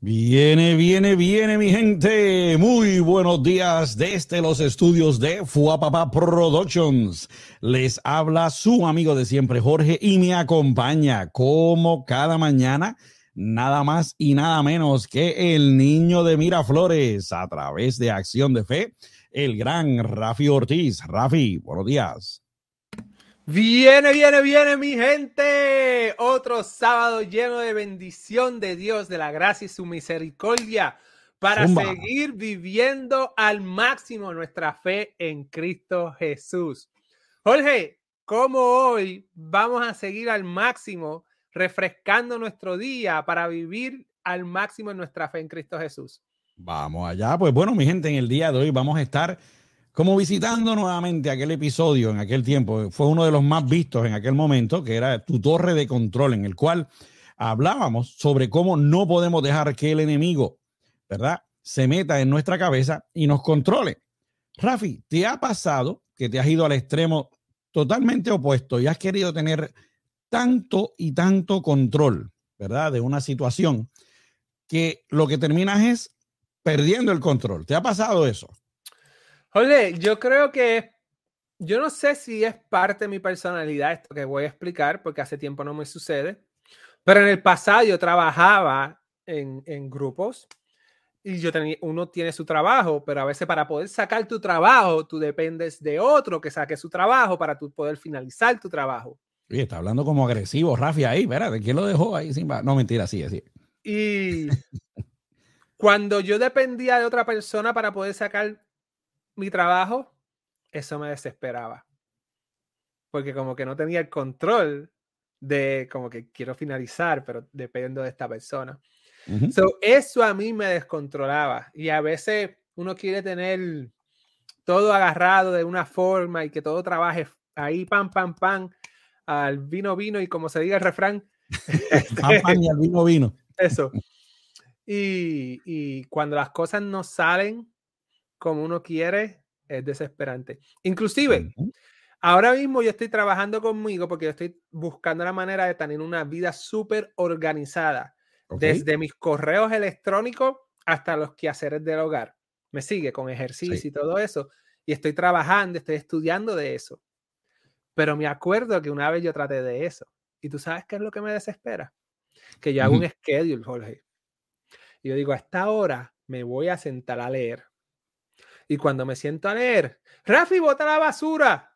Viene, viene, viene mi gente. Muy buenos días desde los estudios de Fuapapa Productions. Les habla su amigo de siempre Jorge y me acompaña como cada mañana nada más y nada menos que el niño de Miraflores a través de Acción de Fe, el gran Rafi Ortiz. Rafi, buenos días. Viene, viene, viene mi gente. Otro sábado lleno de bendición de Dios, de la gracia y su misericordia para seguir viviendo al máximo nuestra fe en Cristo Jesús. Jorge, ¿cómo hoy vamos a seguir al máximo refrescando nuestro día para vivir al máximo en nuestra fe en Cristo Jesús? Vamos allá. Pues bueno, mi gente, en el día de hoy vamos a estar como visitando nuevamente aquel episodio en aquel tiempo, fue uno de los más vistos en aquel momento, que era tu torre de control, en el cual hablábamos sobre cómo no podemos dejar que el enemigo, ¿verdad?, se meta en nuestra cabeza y nos controle. Rafi, ¿te ha pasado que te has ido al extremo totalmente opuesto y has querido tener tanto y tanto control, ¿verdad?, de una situación que lo que terminas es perdiendo el control. ¿Te ha pasado eso? Oye, yo creo que yo no sé si es parte de mi personalidad esto que voy a explicar, porque hace tiempo no me sucede, pero en el pasado yo trabajaba en, en grupos y yo tenía, uno tiene su trabajo, pero a veces para poder sacar tu trabajo, tú dependes de otro que saque su trabajo para tú poder finalizar tu trabajo. Oye, está hablando como agresivo, Rafi, ahí. ¿De quién lo dejó ahí? Sin... No, mentira, sí, así. Y cuando yo dependía de otra persona para poder sacar mi trabajo, eso me desesperaba. Porque como que no tenía el control de como que quiero finalizar, pero dependo de esta persona. eso a mí me descontrolaba. Y a veces uno quiere tener todo agarrado de una forma y que todo trabaje ahí, pam, pam, pam, al vino, vino y como se diga el refrán. pam, pam y al vino, vino. Eso. Y, y cuando las cosas no salen como uno quiere, es desesperante. Inclusive, ahora mismo yo estoy trabajando conmigo porque yo estoy buscando la manera de tener una vida súper organizada, desde mis correos electrónicos hasta los quehaceres del hogar. Me sigue con ejercicio y todo eso. Y estoy trabajando, estoy estudiando de eso. Pero me acuerdo que una vez yo traté de eso. ¿Y tú sabes qué es lo que me desespera? Que yo hago un schedule, Jorge. Y yo digo, a esta hora me voy a sentar a leer y cuando me siento a leer, Rafi, bota la basura.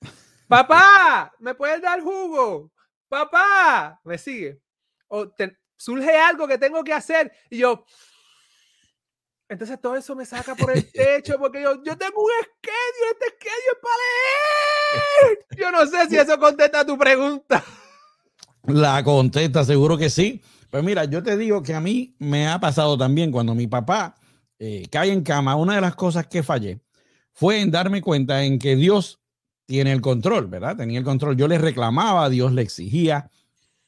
Papá, ¿me puedes dar jugo? Papá, me sigue. O surge algo que tengo que hacer y yo, entonces todo eso me saca por el techo porque yo, yo tengo un schedule, este schedule es para leer. Yo no sé si eso contesta tu pregunta. La contesta, seguro que sí. Pues mira, yo te digo que a mí me ha pasado también cuando mi papá eh, en cama, una de las cosas que fallé fue en darme cuenta en que Dios tiene el control, ¿verdad? Tenía el control. Yo le reclamaba, Dios le exigía,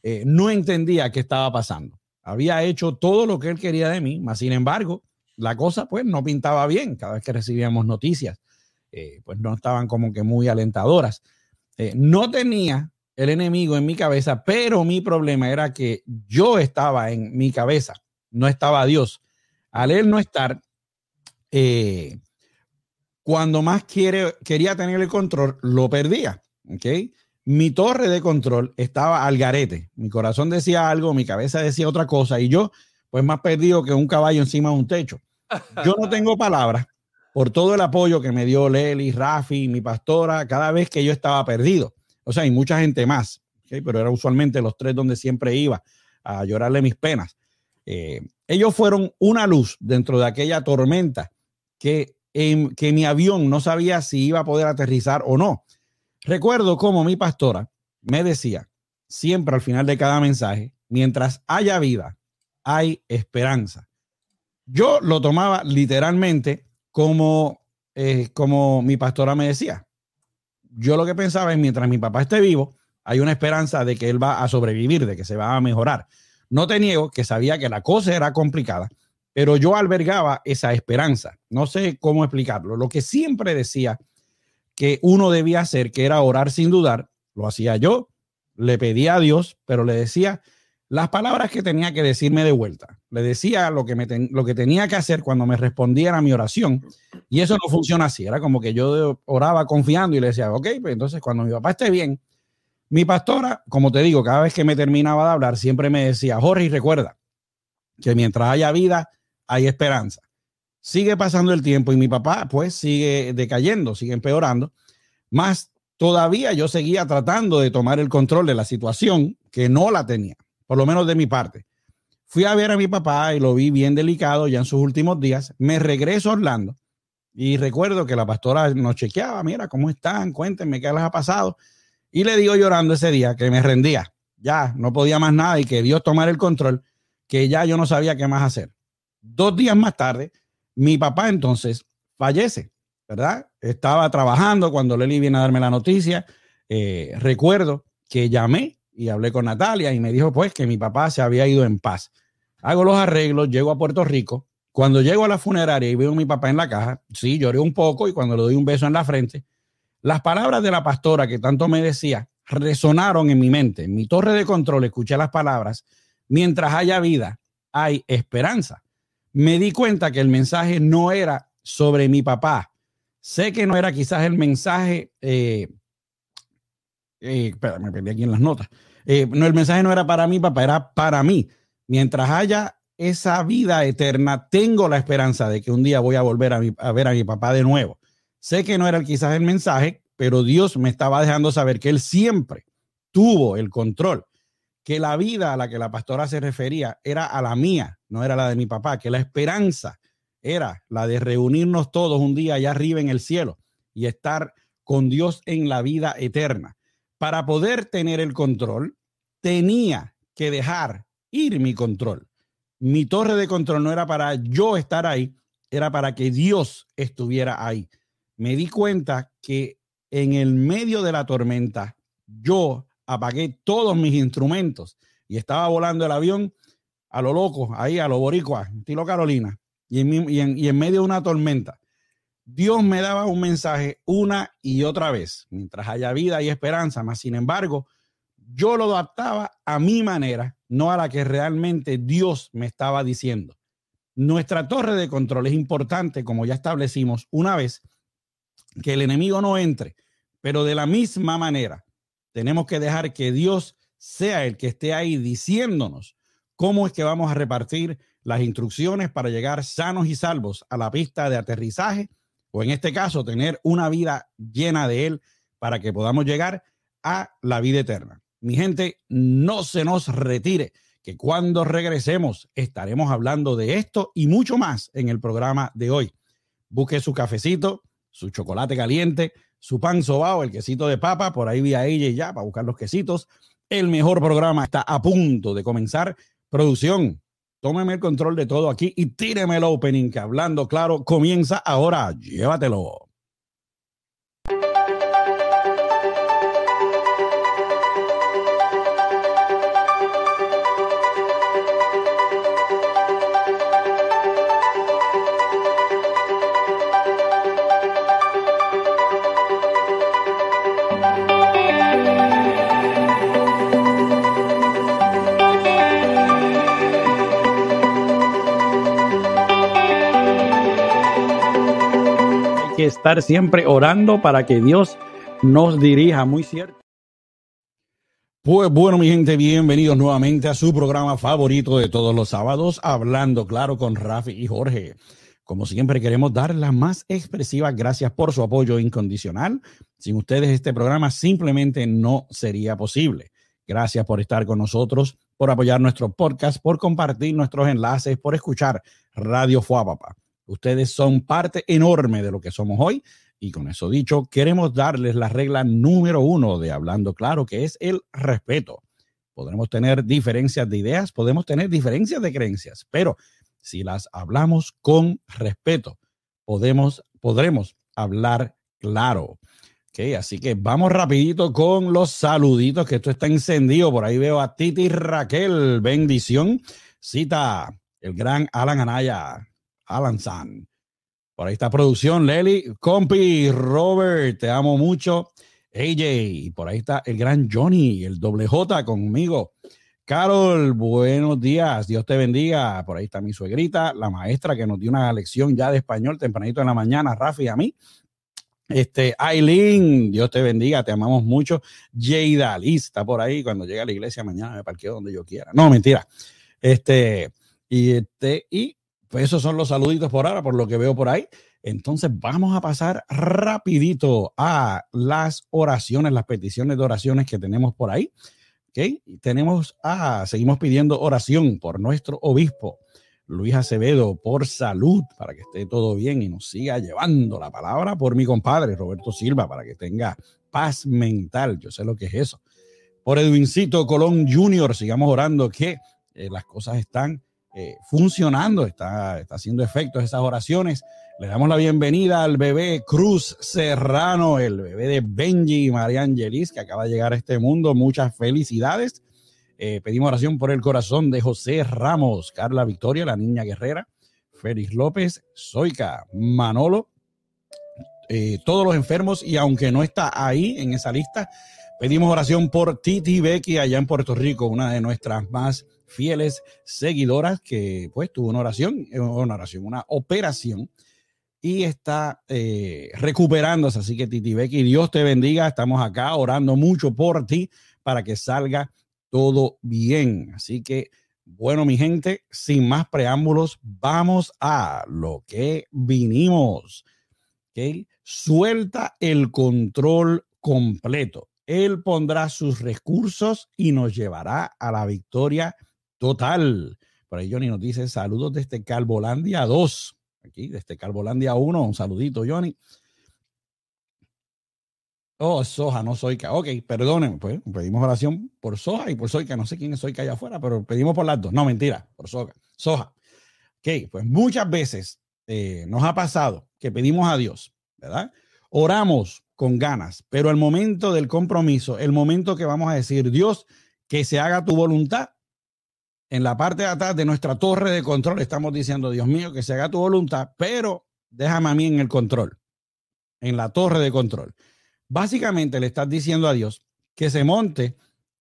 eh, no entendía qué estaba pasando. Había hecho todo lo que él quería de mí, mas sin embargo, la cosa pues no pintaba bien. Cada vez que recibíamos noticias, eh, pues no estaban como que muy alentadoras. no tenía el enemigo en mi cabeza, pero mi problema era que yo estaba en mi cabeza, no estaba Dios. Al él no estar, eh, cuando más quiere, quería tener el control, lo perdía. ¿okay? Mi torre de control estaba al garete. Mi corazón decía algo, mi cabeza decía otra cosa y yo, pues más perdido que un caballo encima de un techo. Yo no tengo palabras por todo el apoyo que me dio Leli, Rafi, mi pastora, cada vez que yo estaba perdido. O sea, hay mucha gente más, pero era usualmente los tres donde siempre iba a llorarle mis penas. Eh, ellos fueron una luz dentro de aquella tormenta que, que mi avión no sabía si iba a poder aterrizar o no. Recuerdo como mi pastora me decía siempre al final de cada mensaje, mientras haya vida, hay esperanza. Yo lo tomaba literalmente como, eh, como mi pastora me decía. Yo lo que pensaba es, mientras mi papá esté vivo, hay una esperanza de que él va a sobrevivir, de que se va a mejorar. No te niego que sabía que la cosa era complicada, pero yo albergaba esa esperanza. No sé cómo explicarlo. Lo que siempre decía que uno debía hacer, que era orar sin dudar, lo hacía yo, le pedía a Dios, pero le decía, las palabras que tenía que decirme de vuelta. Le decía lo que, me lo que tenía que hacer cuando me respondía a mi oración. Y eso no funciona así. Era como que yo oraba confiando y le decía, ok, pues entonces cuando mi papá esté bien, mi pastora, como te digo, cada vez que me terminaba de hablar, siempre me decía, Jorge, recuerda que mientras haya vida, hay esperanza. Sigue pasando el tiempo y mi papá pues sigue decayendo, sigue empeorando. Más todavía yo seguía tratando de tomar el control de la situación que no la tenía, por lo menos de mi parte. Fui a ver a mi papá y lo vi bien delicado ya en sus últimos días. Me regreso a Orlando y recuerdo que la pastora nos chequeaba, mira, ¿cómo están? Cuéntenme qué les ha pasado. Y le digo llorando ese día que me rendía, ya no podía más nada y que Dios tomara el control, que ya yo no sabía qué más hacer. Dos días más tarde, mi papá entonces fallece, ¿verdad? Estaba trabajando cuando Leli viene a darme la noticia. Eh, recuerdo que llamé y hablé con Natalia y me dijo pues que mi papá se había ido en paz. Hago los arreglos, llego a Puerto Rico. Cuando llego a la funeraria y veo a mi papá en la caja, sí, lloré un poco y cuando le doy un beso en la frente, las palabras de la pastora que tanto me decía resonaron en mi mente. En mi torre de control escuché las palabras, mientras haya vida, hay esperanza me di cuenta que el mensaje no era sobre mi papá. Sé que no era quizás el mensaje, eh, eh, espera, me perdí aquí en las notas. Eh, no, el mensaje no era para mi papá, era para mí. Mientras haya esa vida eterna, tengo la esperanza de que un día voy a volver a, a ver a mi papá de nuevo. Sé que no era quizás el mensaje, pero Dios me estaba dejando saber que Él siempre tuvo el control que la vida a la que la pastora se refería era a la mía, no era la de mi papá, que la esperanza era la de reunirnos todos un día allá arriba en el cielo y estar con Dios en la vida eterna. Para poder tener el control, tenía que dejar ir mi control. Mi torre de control no era para yo estar ahí, era para que Dios estuviera ahí. Me di cuenta que en el medio de la tormenta, yo apagué todos mis instrumentos y estaba volando el avión a lo loco, ahí a lo boricua, estilo Carolina, y en, en medio de una tormenta. Dios me daba un mensaje una y otra vez, mientras haya vida y esperanza, más sin embargo, yo lo adaptaba a mi manera, no a la que realmente Dios me estaba diciendo. Nuestra torre de control es importante, como ya establecimos una vez, que el enemigo no entre, pero de la misma manera tenemos que dejar que Dios sea el que esté ahí diciéndonos cómo es que vamos a repartir las instrucciones para llegar sanos y salvos a la pista de aterrizaje o en este caso tener una vida llena de Él para que podamos llegar a la vida eterna. Mi gente, no se nos retire, que cuando regresemos estaremos hablando de esto y mucho más en el programa de hoy. Busque su cafecito, su chocolate caliente, su pan sobao, el quesito de papa, por ahí vi a ella ya para buscar los quesitos. El mejor programa está a punto de comenzar. Producción, tómeme el control de todo aquí y tíreme el opening que hablando claro comienza ahora. Llévatelo. Estar siempre orando para que Dios nos dirija, muy cierto. Pues bueno, mi gente, bienvenidos nuevamente a su programa favorito de todos los sábados, Hablando Claro con Rafi y Jorge. Como siempre, queremos dar las más expresivas gracias por su apoyo incondicional. Sin ustedes, este programa simplemente no sería posible. Gracias por estar con nosotros, por apoyar nuestro podcast, por compartir nuestros enlaces, por escuchar Radio Fuapapa. Ustedes son parte enorme de lo que somos hoy. Y con eso dicho, queremos darles la regla número uno de Hablando Claro, que es el respeto. Podremos tener diferencias de ideas, podemos tener diferencias de creencias, pero si las hablamos con respeto, podemos, podremos hablar claro. Okay, así que vamos rapidito con los saluditos, que esto está encendido. Por ahí veo a Titi Raquel, bendición. Cita el gran Alan Anaya, Alan San. Por ahí está producción, Leli, compi, Robert, te amo mucho. AJ, por ahí está el gran Johnny, el doble J conmigo. Carol, buenos días. Dios te bendiga. Por ahí está mi suegrita, la maestra que nos dio una lección ya de español tempranito en la mañana, Rafi, a mí. Este, Aileen, Dios te bendiga, te amamos mucho. Jada, lista por ahí. Cuando llegue a la iglesia mañana me parqueo donde yo quiera. No, mentira. Este, y este, y pues esos son los saluditos por ahora, por lo que veo por ahí. Entonces vamos a pasar rapidito a las oraciones, las peticiones de oraciones que tenemos por ahí. ¿Ok? Tenemos, ah, seguimos pidiendo oración por nuestro obispo, Luis Acevedo por salud, para que esté todo bien y nos siga llevando la palabra por mi compadre Roberto Silva, para que tenga paz mental. Yo sé lo que es eso. Por Edwincito Colón Jr., sigamos orando que eh, las cosas están eh, funcionando, está, está haciendo efectos esas oraciones. Le damos la bienvenida al bebé Cruz Serrano, el bebé de Benji y María Angelis, que acaba de llegar a este mundo. Muchas felicidades. Eh, pedimos oración por el corazón de José Ramos, Carla Victoria, la niña guerrera, Félix López, Zoica, Manolo, eh, todos los enfermos y aunque no está ahí en esa lista, pedimos oración por Titi Becky allá en Puerto Rico, una de nuestras más fieles seguidoras que pues tuvo una oración, eh, una oración, una operación y está recuperándose. Así que Titi Becky, Dios te bendiga. Estamos acá orando mucho por ti para que salga todo bien. Así que, bueno, mi gente, sin más preámbulos, vamos a lo que vinimos. ¿Okay? Suelta el control completo. Él pondrá sus recursos y nos llevará a la victoria total. Por ahí Johnny nos dice saludos desde Calvolandia 2. Aquí, desde Calvolandia 1, un saludito, Johnny. Oh, Soja, no Soica. Ok, perdónenme, pues pedimos oración por Soja y por Soica. No sé quién es Soica allá afuera, pero pedimos por las dos. No, mentira, por Soja. Soja. Ok, pues muchas veces eh, nos ha pasado que pedimos a Dios, ¿verdad? Oramos con ganas, pero el momento del compromiso, el momento que vamos a decir, Dios, que se haga tu voluntad, en la parte de atrás de nuestra torre de control estamos diciendo, Dios mío, que se haga tu voluntad, pero déjame a mí en el control, en la torre de control. Básicamente le estás diciendo a Dios que se monte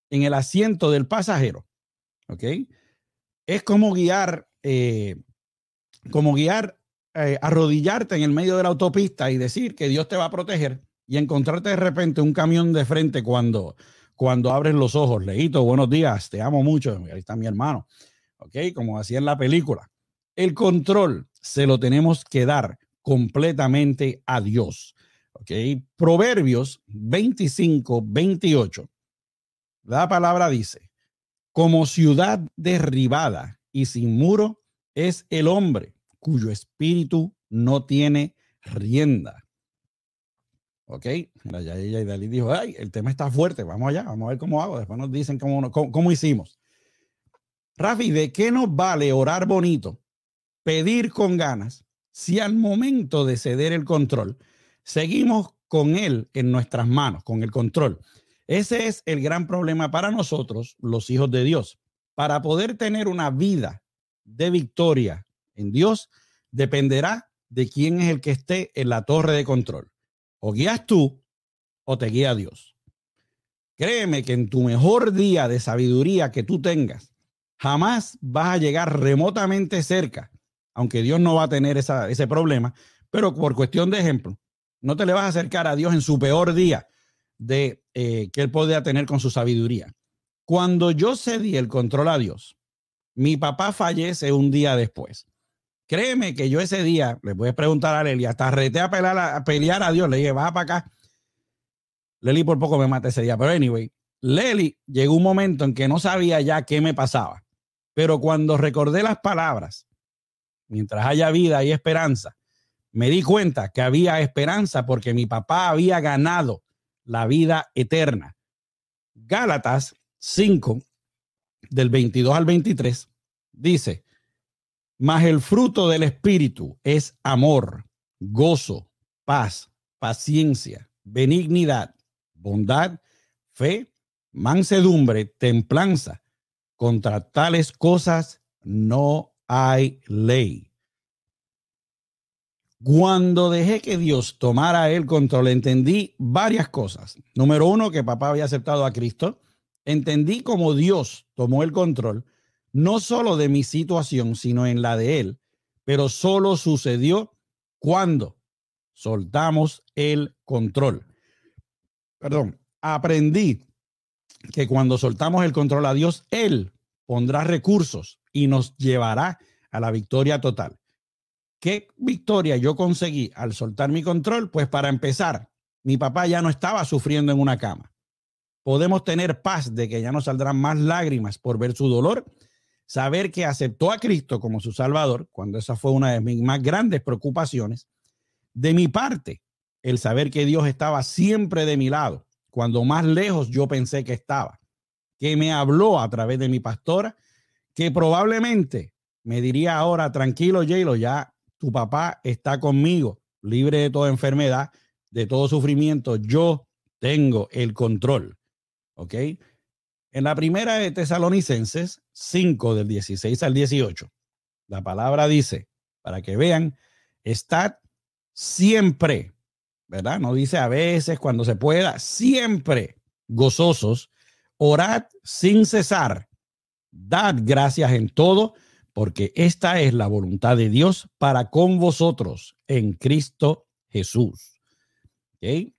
en el asiento del pasajero. ¿Ok? Es como guiar, eh, como guiar, eh, arrodillarte en el medio de la autopista y decir que Dios te va a proteger y encontrarte de repente un camión de frente cuando, cuando abres los ojos. Leito, buenos días, te amo mucho. Ahí está mi hermano. ¿Ok? Como hacía en la película. El control se lo tenemos que dar completamente a Dios. Proverbios 25, 28. La palabra dice, como ciudad derribada y sin muro es el hombre cuyo espíritu no tiene rienda. Ok, ya ella y Dalí dijo, ay, el tema está fuerte, vamos allá, vamos a ver cómo hago. Después nos dicen cómo, cómo, cómo hicimos. Rafi, ¿de qué nos vale orar bonito, pedir con ganas, si al momento de ceder el control seguimos con él en nuestras manos, con el control. Ese es el gran problema para nosotros, los hijos de Dios. Para poder tener una vida de victoria en Dios, dependerá de quién es el que esté en la torre de control. O guías tú o te guía Dios. Créeme que en tu mejor día de sabiduría que tú tengas, jamás vas a llegar remotamente cerca, aunque Dios no va a tener ese problema, pero por cuestión de ejemplo, no te le vas a acercar a Dios en su peor día de eh, que él podía tener con su sabiduría. Cuando yo cedí el control a Dios, mi papá fallece un día después. Créeme que yo ese día, le voy a preguntar a Leli, hasta reté a pelear a, pelear a Dios, le dije, baja para acá. Leli por poco me mata ese día, pero anyway, Leli llegó un momento en que no sabía ya qué me pasaba, pero cuando recordé las palabras, mientras haya vida y esperanza, me di cuenta que había esperanza porque mi papá había ganado la vida eterna. Gálatas 5, del 22 al 23, dice, mas el fruto del Espíritu es amor, gozo, paz, paciencia, benignidad, bondad, fe, mansedumbre, templanza. Contra tales cosas no hay ley. Cuando dejé que Dios tomara el control, entendí varias cosas. Número uno, que papá había aceptado a Cristo Entendí cómo Dios tomó el control, no solo de mi situación, sino en la de Él, pero solo sucedió cuando soltamos el control. Perdón, aprendí que cuando soltamos el control a Dios, Él pondrá recursos y nos llevará a la victoria total. ¿Qué victoria yo conseguí al soltar mi control? Pues para empezar, mi papá ya no estaba sufriendo en una cama. Podemos tener paz de que ya no saldrán más lágrimas por ver su dolor, saber que aceptó a Cristo como su Salvador, cuando esa fue una de mis más grandes preocupaciones. De mi parte, el saber que Dios estaba siempre de mi lado, cuando más lejos yo pensé que estaba, que me habló a través de mi pastora, que probablemente me diría ahora, tranquilo, Jaylo, ya tu papá está conmigo, libre de toda enfermedad, de todo sufrimiento, yo tengo el control. ¿Ok? En la primera de Tesalonicenses 5 del 16 al 18, la palabra dice, para que vean, estad siempre, ¿verdad? No dice a veces, cuando se pueda, siempre gozosos, orad sin cesar, dad gracias en todo, porque esta es la voluntad de Dios para con vosotros en Cristo Jesús. ¿Okay?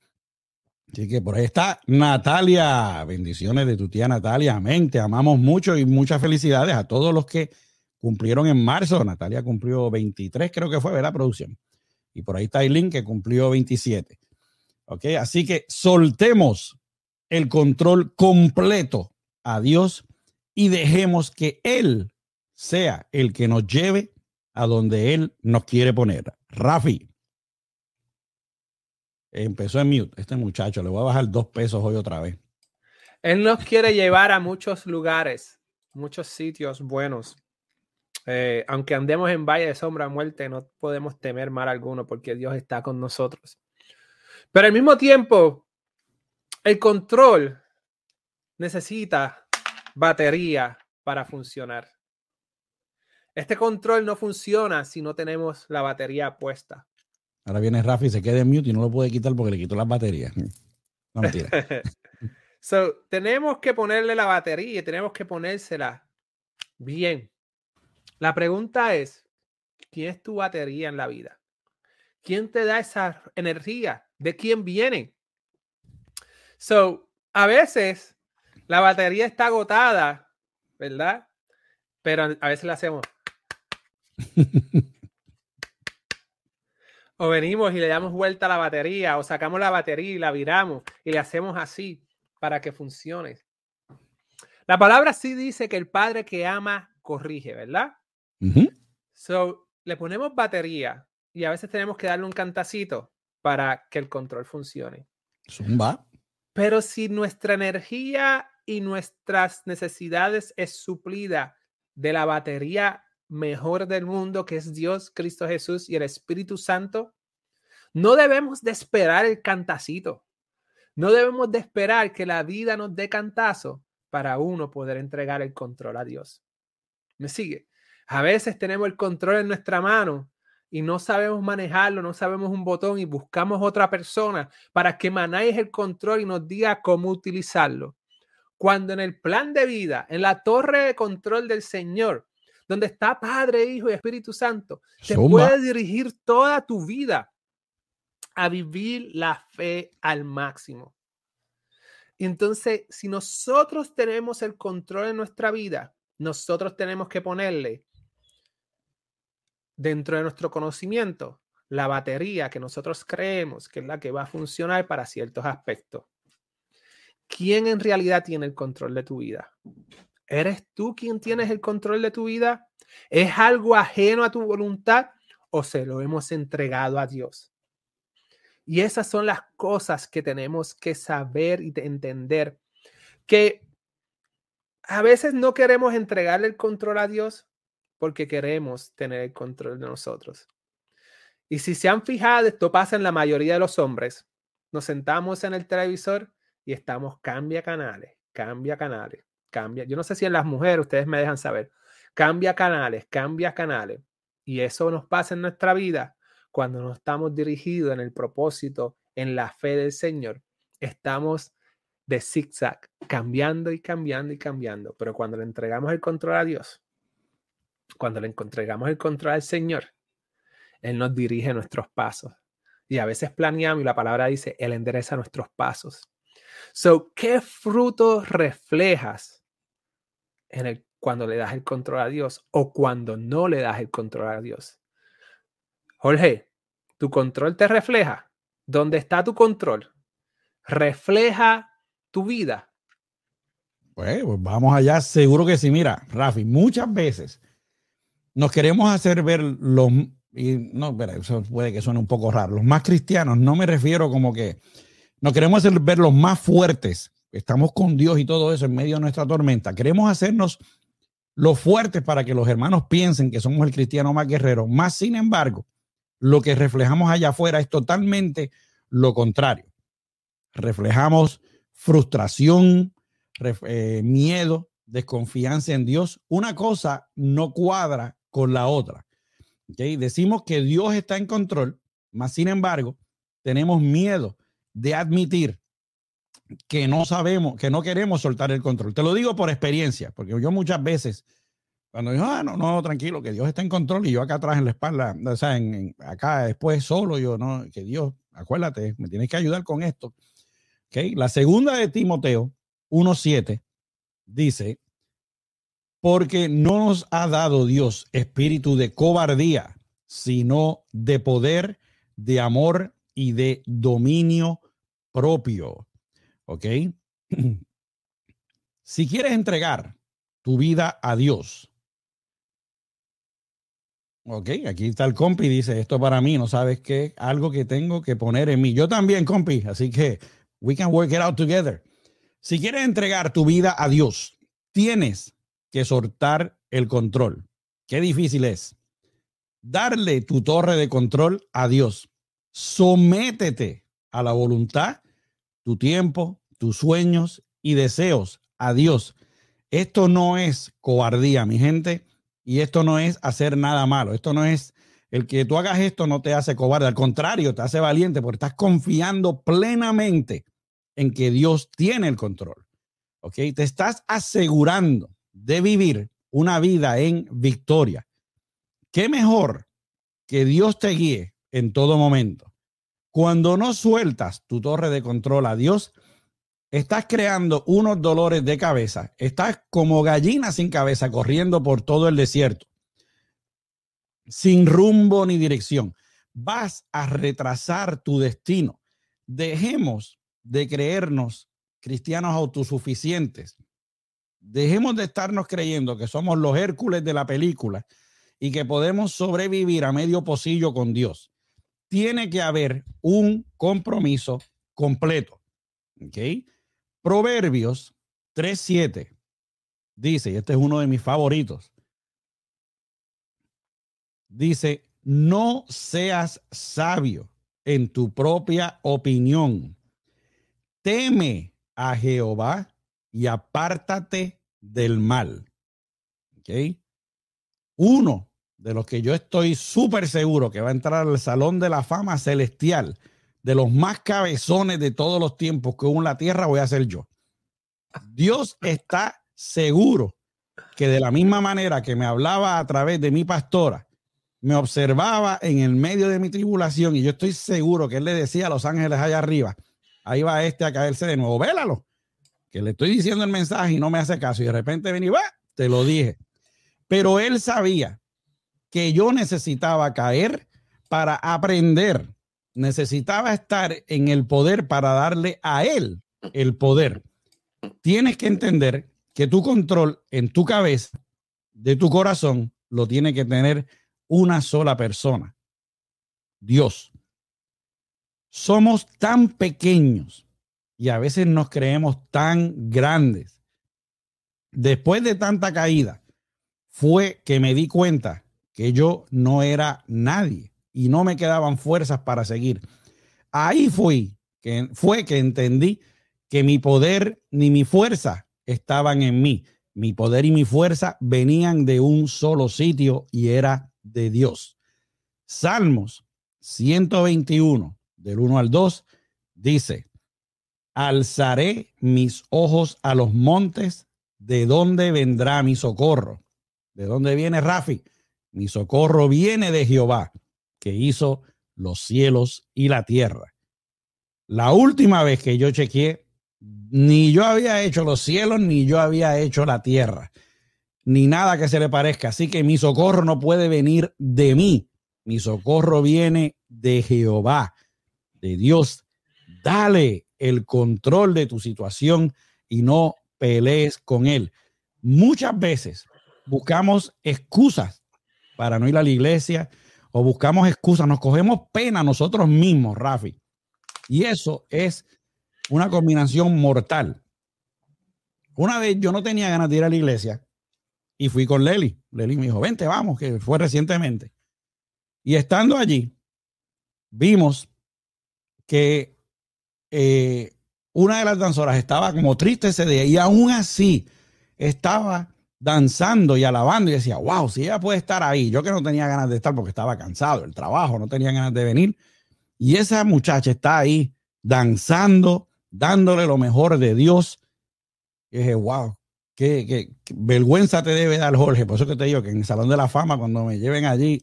Así que por ahí está Natalia. Bendiciones de tu tía Natalia. Amén. Te amamos mucho y muchas felicidades a todos los que cumplieron en marzo. Natalia cumplió 23, creo que fue, ¿verdad? Producción. Y por ahí está Aileen que cumplió 27. Ok, así que soltemos el control completo a Dios y dejemos que Él sea el que nos lleve a donde Él nos quiere poner. Rafi. Empezó en mute este muchacho. Le voy a bajar dos pesos hoy otra vez. Él nos quiere llevar a muchos lugares, muchos sitios buenos. Eh, aunque andemos en valle de sombra muerte, no podemos temer mal alguno porque Dios está con nosotros. Pero al mismo tiempo, el control necesita batería para funcionar. Este control no funciona si no tenemos la batería puesta. Ahora viene Rafi, se queda en mute y no lo puede quitar porque le quitó las baterías. No mentira. so, tenemos que ponerle la batería y tenemos que ponérsela bien. La pregunta es, ¿quién es tu batería en la vida? ¿Quién te da esa energía? ¿De quién viene? So, a veces la batería está agotada, ¿verdad? Pero a veces la hacemos. o venimos y le damos vuelta a la batería, o sacamos la batería y la viramos y le hacemos así para que funcione. La palabra sí dice que el padre que ama corrige, ¿verdad? So, le ponemos batería y a veces tenemos que darle un cantacito para que el control funcione. Zumba. Pero si nuestra energía y nuestras necesidades es suplida de la batería mejor del mundo, que es Dios, Cristo Jesús y el Espíritu Santo, no debemos de esperar el cantacito. No debemos de esperar que la vida nos dé cantazo para uno poder entregar el control a Dios. ¿Me sigue? A veces tenemos el control en nuestra mano y no sabemos manejarlo, no sabemos un botón y buscamos otra persona para que maneje el control y nos diga cómo utilizarlo. Cuando en el plan de vida, en la torre de control del Señor, donde está Padre, Hijo y Espíritu Santo, te puede dirigir toda tu vida a vivir la fe al máximo. Entonces, si nosotros tenemos el control en nuestra vida, nosotros tenemos que ponerle dentro de nuestro conocimiento la batería que nosotros creemos que es la que va a funcionar para ciertos aspectos. ¿Quién en realidad tiene el control de tu vida? ¿Eres tú quien tienes el control de tu vida? ¿Es algo ajeno a tu voluntad o se lo hemos entregado a Dios? Y esas son las cosas que tenemos que saber y entender. Que a veces no queremos entregarle el control a Dios porque queremos tener el control de nosotros. Y si se han fijado, esto pasa en la mayoría de los hombres. Nos sentamos en el televisor y estamos cambia canales, cambia canales, cambia. Yo no sé si en las mujeres ustedes me dejan saber. Cambia canales, cambia canales. Y eso nos pasa en nuestra vida cuando no estamos dirigidos en el propósito, en la fe del Señor. Estamos de zigzag, cambiando y cambiando y cambiando. Pero cuando le entregamos el control a Dios, cuando le entregamos el control al Señor, Él nos dirige nuestros pasos. Y a veces planeamos y la palabra dice, Él endereza nuestros pasos. So, ¿qué fruto reflejas en el, cuando le das el control a Dios o cuando no le das el control a Dios? Jorge, ¿tu control te refleja? ¿Dónde está tu control? ¿Refleja tu vida? Pues, pues vamos allá, seguro que sí. Mira, Rafi, muchas veces nos queremos hacer ver los, y no, eso puede que suene un poco raro, los más cristianos, no me refiero como que nos queremos hacer ver los más fuertes, estamos con Dios y todo eso en medio de nuestra tormenta, queremos hacernos los fuertes para que los hermanos piensen que somos el cristiano más guerrero, más sin embargo, lo que reflejamos allá afuera es totalmente lo contrario. Reflejamos frustración, eh, miedo, desconfianza en Dios. Una cosa no cuadra con la otra. Decimos que Dios está en control, más sin embargo, tenemos miedo de admitir que no sabemos, que no queremos soltar el control. Te lo digo por experiencia, porque yo muchas veces, cuando digo, ah, no, no, tranquilo, que Dios está en control y yo acá atrás en la espalda, o sea, acá después solo, yo, no, que Dios, acuérdate, me tienes que ayudar con esto. Okay. La segunda de Timoteo 1.7 dice, porque no nos ha dado Dios espíritu de cobardía, sino de poder, de amor y de dominio propio. ¿Ok? Si quieres entregar tu vida a Dios, ok, aquí está el compi, dice, esto para mí, no sabes qué, algo que tengo que poner en mí. Yo también, compi, así que we can work it out together. Si quieres entregar tu vida a Dios, tienes que soltar el control. Qué difícil es. Darle tu torre de control a Dios. Sométete a la voluntad, tu tiempo, tus sueños y deseos a Dios. Esto no es cobardía, mi gente, y esto no es hacer nada malo. Esto no es el que tú hagas esto no te hace cobarde, al contrario, te hace valiente porque estás confiando plenamente en que Dios tiene el control. ¿Ok? Te estás asegurando de vivir una vida en victoria. ¿Qué mejor que Dios te guíe en todo momento? Cuando no sueltas tu torre de control a Dios, estás creando unos dolores de cabeza. Estás como gallina sin cabeza corriendo por todo el desierto, sin rumbo ni dirección. Vas a retrasar tu destino. Dejemos de creernos cristianos autosuficientes Dejemos de estarnos creyendo que somos los Hércules de la película y que podemos sobrevivir a medio pocillo con Dios. Tiene que haber un compromiso completo. ¿Ok? Proverbios 3.7 dice, y este es uno de mis favoritos, dice, no seas sabio en tu propia opinión. Teme a Jehová y apártate del mal. ¿Ok? Uno de los que yo estoy súper seguro que va a entrar al Salón de la Fama Celestial, de los más cabezones de todos los tiempos que hubo en la tierra, voy a ser yo. Dios está seguro que de la misma manera que me hablaba a través de mi pastora, me observaba en el medio de mi tribulación y yo estoy seguro que él le decía a los ángeles allá arriba, ahí va este a caerse de nuevo, vélalo, que le estoy diciendo el mensaje y no me hace caso y de repente vení, va, te lo dije. Pero él sabía que yo necesitaba caer para aprender, necesitaba estar en el poder para darle a él el poder. Tienes que entender que tu control en tu cabeza, de tu corazón, lo tiene que tener una sola persona, Dios. Somos tan pequeños y a veces nos creemos tan grandes. Después de tanta caída, fue que me di cuenta que yo no era nadie y no me quedaban fuerzas para seguir. Ahí fui, que fue que entendí que mi poder ni mi fuerza estaban en mí. Mi poder y mi fuerza venían de un solo sitio y era de Dios. Salmos 121, del 1 al 2, dice, alzaré mis ojos a los montes, ¿de dónde vendrá mi socorro? ¿De dónde viene Rafi? Mi socorro viene de Jehová, que hizo los cielos y la tierra. La última vez que yo chequeé, ni yo había hecho los cielos, ni yo había hecho la tierra, ni nada que se le parezca. Así que mi socorro no puede venir de mí. Mi socorro viene de Jehová, de Dios. Dale el control de tu situación y no pelees con él. Muchas veces buscamos excusas para no ir a la iglesia o buscamos excusas, nos cogemos pena nosotros mismos, Rafi. Y eso es una combinación mortal. Una vez yo no tenía ganas de ir a la iglesia y fui con Leli. Leli me dijo, vente, vamos, que fue recientemente. Y estando allí, vimos que eh, una de las danzoras estaba como triste ese día y aún así estaba danzando y alabando y decía, wow, si ella puede estar ahí, yo que no tenía ganas de estar porque estaba cansado, el trabajo, no tenía ganas de venir. Y esa muchacha está ahí danzando, dándole lo mejor de Dios. Y dije, wow, qué, vergüenza te debe dar Jorge. Por eso que te digo que en el Salón de la Fama, cuando me lleven allí,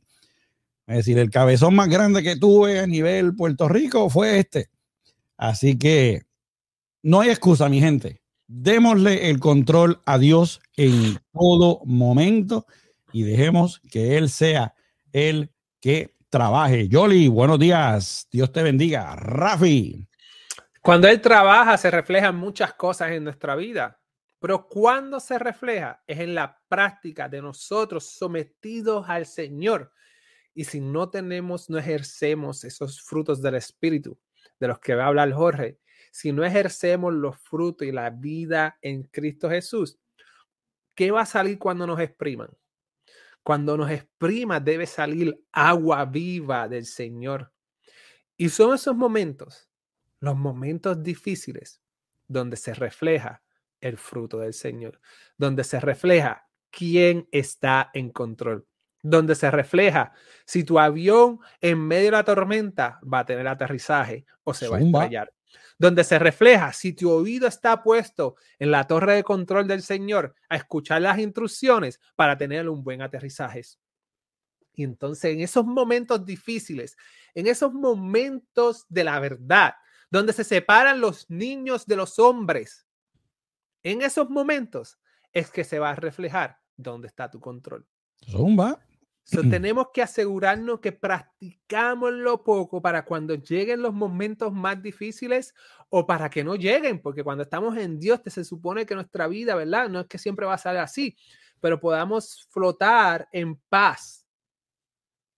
es decir, el cabezón más grande que tuve a nivel Puerto Rico fue este. Así que no hay excusa, mi gente. Démosle el control a Dios en todo momento y dejemos que Él sea el que trabaje. Yoli, buenos días. Dios te bendiga. Rafi. Cuando Él trabaja, se reflejan muchas cosas en nuestra vida. Pero cuando se refleja es en la práctica de nosotros sometidos al Señor. Y si no tenemos, no ejercemos esos frutos del Espíritu de los que va a hablar Jorge, si no ejercemos los frutos y la vida en Cristo Jesús, ¿qué va a salir cuando nos expriman? Cuando nos exprima debe salir agua viva del Señor. Y son esos momentos, los momentos difíciles, donde se refleja el fruto del Señor, donde se refleja quién está en control, donde se refleja si tu avión en medio de la tormenta va a tener aterrizaje o se va a estrellar donde se refleja si tu oído está puesto en la torre de control del Señor a escuchar las instrucciones para tener un buen aterrizaje. Y entonces en esos momentos difíciles, en esos momentos de la verdad, donde se separan los niños de los hombres, en esos momentos es que se va a reflejar dónde está tu control. Zumba. Tenemos que asegurarnos que practicamos lo poco para cuando lleguen los momentos más difíciles o para que no lleguen, porque cuando estamos en Dios se supone que nuestra vida, ¿verdad? No es que siempre va a salir así, pero podamos flotar en paz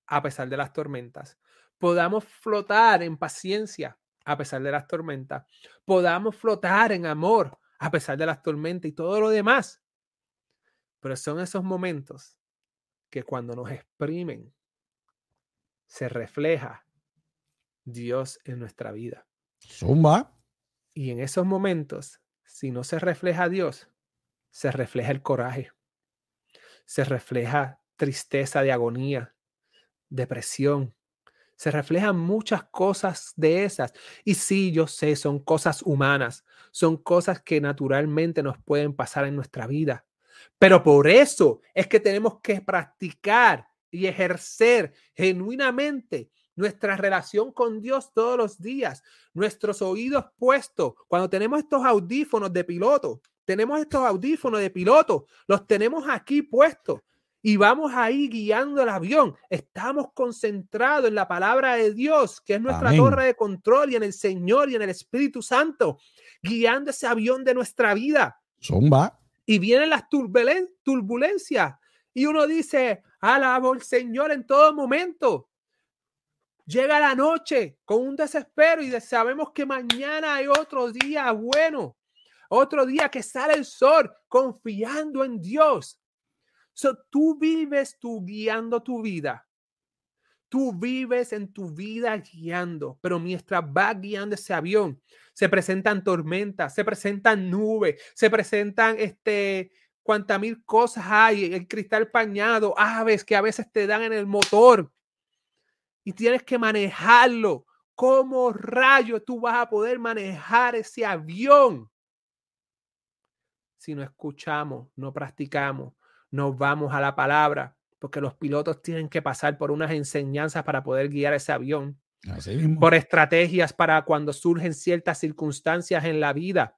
a pesar de las tormentas. Podamos flotar en paciencia a pesar de las tormentas. Podamos flotar en amor a pesar de las tormentas y todo lo demás. Pero son esos momentos que cuando nos exprimen, se refleja Dios en nuestra vida. Zumba. Y en esos momentos, si no se refleja Dios, se refleja el coraje, se refleja tristeza de agonía, depresión, se reflejan muchas cosas de esas. Y sí, yo sé, son cosas humanas, son cosas que naturalmente nos pueden pasar en nuestra vida. Pero por eso es que tenemos que practicar y ejercer genuinamente nuestra relación con Dios todos los días, nuestros oídos puestos. Cuando tenemos estos audífonos de piloto, tenemos estos audífonos de piloto, los tenemos aquí puestos y vamos ahí guiando el avión. Estamos concentrados en la palabra de Dios, que es nuestra torre de control y en el Señor y en el Espíritu Santo, guiando ese avión de nuestra vida. Zumba y vienen las turbulencias y uno dice, alabo al Señor en todo momento. Llega la noche con un desespero y sabemos que mañana hay otro día bueno, otro día que sale el sol confiando en Dios. So, tú vives tú guiando tu vida Tú vives en tu vida guiando, pero mientras vas guiando ese avión, se presentan tormentas, se presentan nubes, se presentan este, cuanta mil cosas hay, el cristal pañado, aves que a veces te dan en el motor y tienes que manejarlo ¿cómo rayo tú vas a poder manejar ese avión? Si no escuchamos, no practicamos, no vamos a la palabra, porque los pilotos tienen que pasar por unas enseñanzas para poder guiar ese avión, por estrategias para cuando surgen ciertas circunstancias en la vida.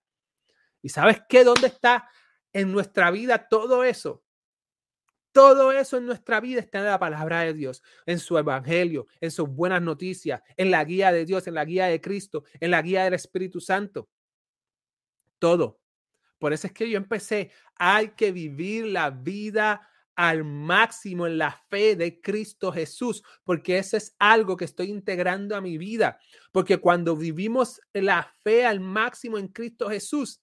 ¿Y sabes qué? ¿Dónde está en nuestra vida todo eso? Todo eso en nuestra vida está en la palabra de Dios, en su evangelio, en sus buenas noticias, en la guía de Dios, en la guía de Cristo, en la guía del Espíritu Santo. Todo. Por eso es que yo empecé, hay que vivir la vida al máximo en la fe de Cristo Jesús, porque eso es algo que estoy integrando a mi vida, porque cuando vivimos la fe al máximo en Cristo Jesús,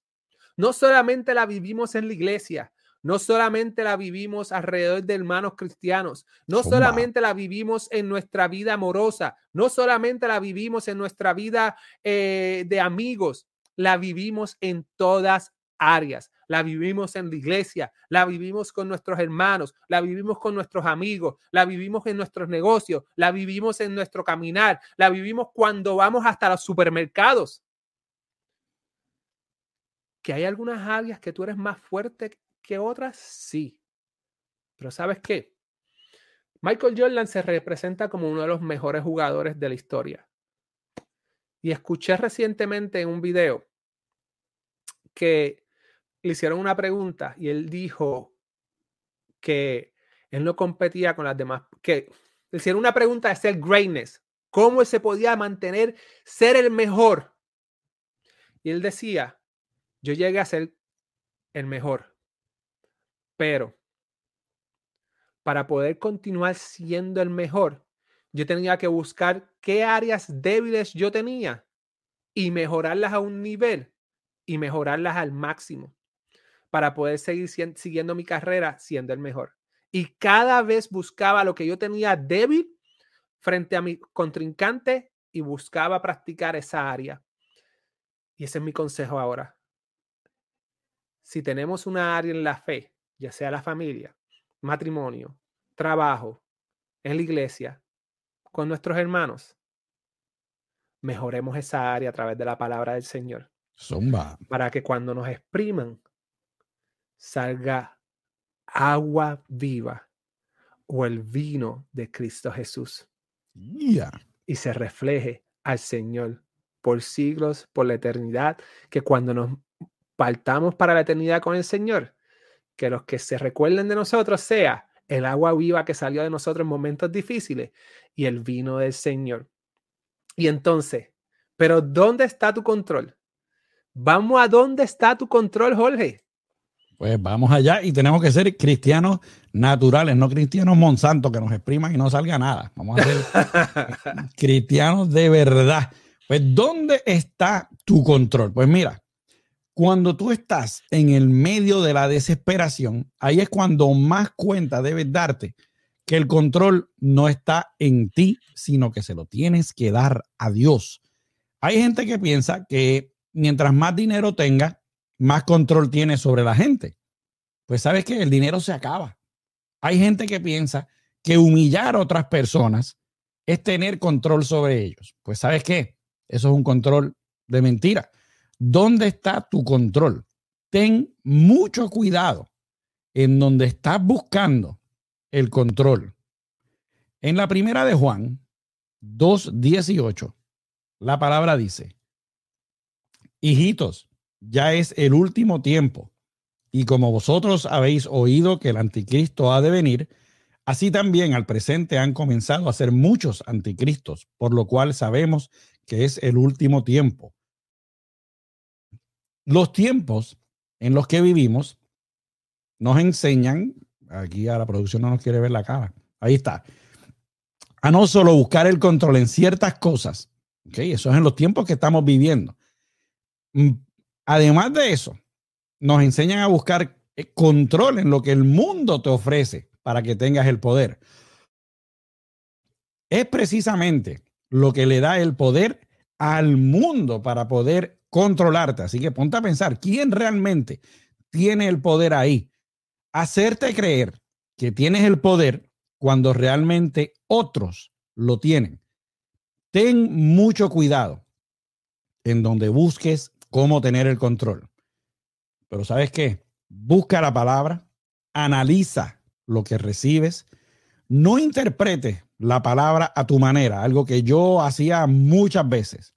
no solamente la vivimos en la iglesia, no solamente la vivimos alrededor de hermanos cristianos, no solamente la vivimos en nuestra vida amorosa, no solamente la vivimos en nuestra vida eh, de amigos, la vivimos en todas áreas. La vivimos en la iglesia, la vivimos con nuestros hermanos, la vivimos con nuestros amigos, la vivimos en nuestros negocios, la vivimos en nuestro caminar, la vivimos cuando vamos hasta los supermercados. Que hay algunas áreas que tú eres más fuerte que otras, sí. Pero ¿sabes qué? Michael Jordan se representa como uno de los mejores jugadores de la historia. Y escuché recientemente en un video que le hicieron una pregunta y él dijo que él no competía con las demás, que le hicieron una pregunta de ser greatness, cómo se podía mantener ser el mejor. Y él decía, yo llegué a ser el mejor, pero para poder continuar siendo el mejor, yo tenía que buscar qué áreas débiles yo tenía y mejorarlas a un nivel y mejorarlas al máximo para poder seguir siguiendo mi carrera siendo el mejor. Y cada vez buscaba lo que yo tenía débil frente a mi contrincante y buscaba practicar esa área. Y ese es mi consejo ahora. Si tenemos una área en la fe ya sea la familia, matrimonio, trabajo, en la iglesia, con nuestros hermanos, mejoremos esa área a través de la palabra del Señor. Zumba. Para que cuando nos expriman, salga agua viva o el vino de Cristo Jesús. Y se refleje al Señor por siglos, por la eternidad, que cuando nos partamos para la eternidad con el Señor, que los que se recuerden de nosotros sea el agua viva que salió de nosotros en momentos difíciles y el vino del Señor. Y entonces, pero ¿dónde está tu control? Vamos a dónde está tu control, Jorge. Pues vamos allá y tenemos que ser cristianos naturales, no cristianos Monsanto que nos expriman y no salga nada. Vamos a ser cristianos de verdad. Pues ¿dónde está tu control? Pues mira, cuando tú estás en el medio de la desesperación, ahí es cuando más cuenta debes darte que el control no está en ti, sino que se lo tienes que dar a Dios. Hay gente que piensa que mientras más dinero tenga, más control tiene sobre la gente. Pues sabes que el dinero se acaba. Hay gente que piensa que humillar a otras personas es tener control sobre ellos. Pues sabes qué, eso es un control de mentira. ¿Dónde está tu control? Ten mucho cuidado en donde estás buscando el control. En la primera de Juan 2.18, la palabra dice, hijitos, ya es el último tiempo, y como vosotros habéis oído que el anticristo ha de venir, así también al presente han comenzado a ser muchos anticristos, por lo cual sabemos que es el último tiempo los tiempos en los que vivimos nos enseñan, aquí a la producción no nos quiere ver la cara, ahí está, a no solo buscar el control en ciertas cosas. Eso es en los tiempos que estamos viviendo. Además de eso, nos enseñan a buscar eh, control en lo que el mundo te ofrece para que tengas el poder. Es precisamente lo que le da el poder al mundo para poder controlarte. Así que ponte a pensar, ¿quién realmente tiene el poder ahí? Hacerte creer que tienes el poder cuando realmente otros lo tienen. ten mucho cuidado en donde busques cómo tener el control. Pero ¿sabes qué? Busca la palabra, analiza lo que recibes, no interprete la palabra a tu manera, algo que yo hacía muchas veces,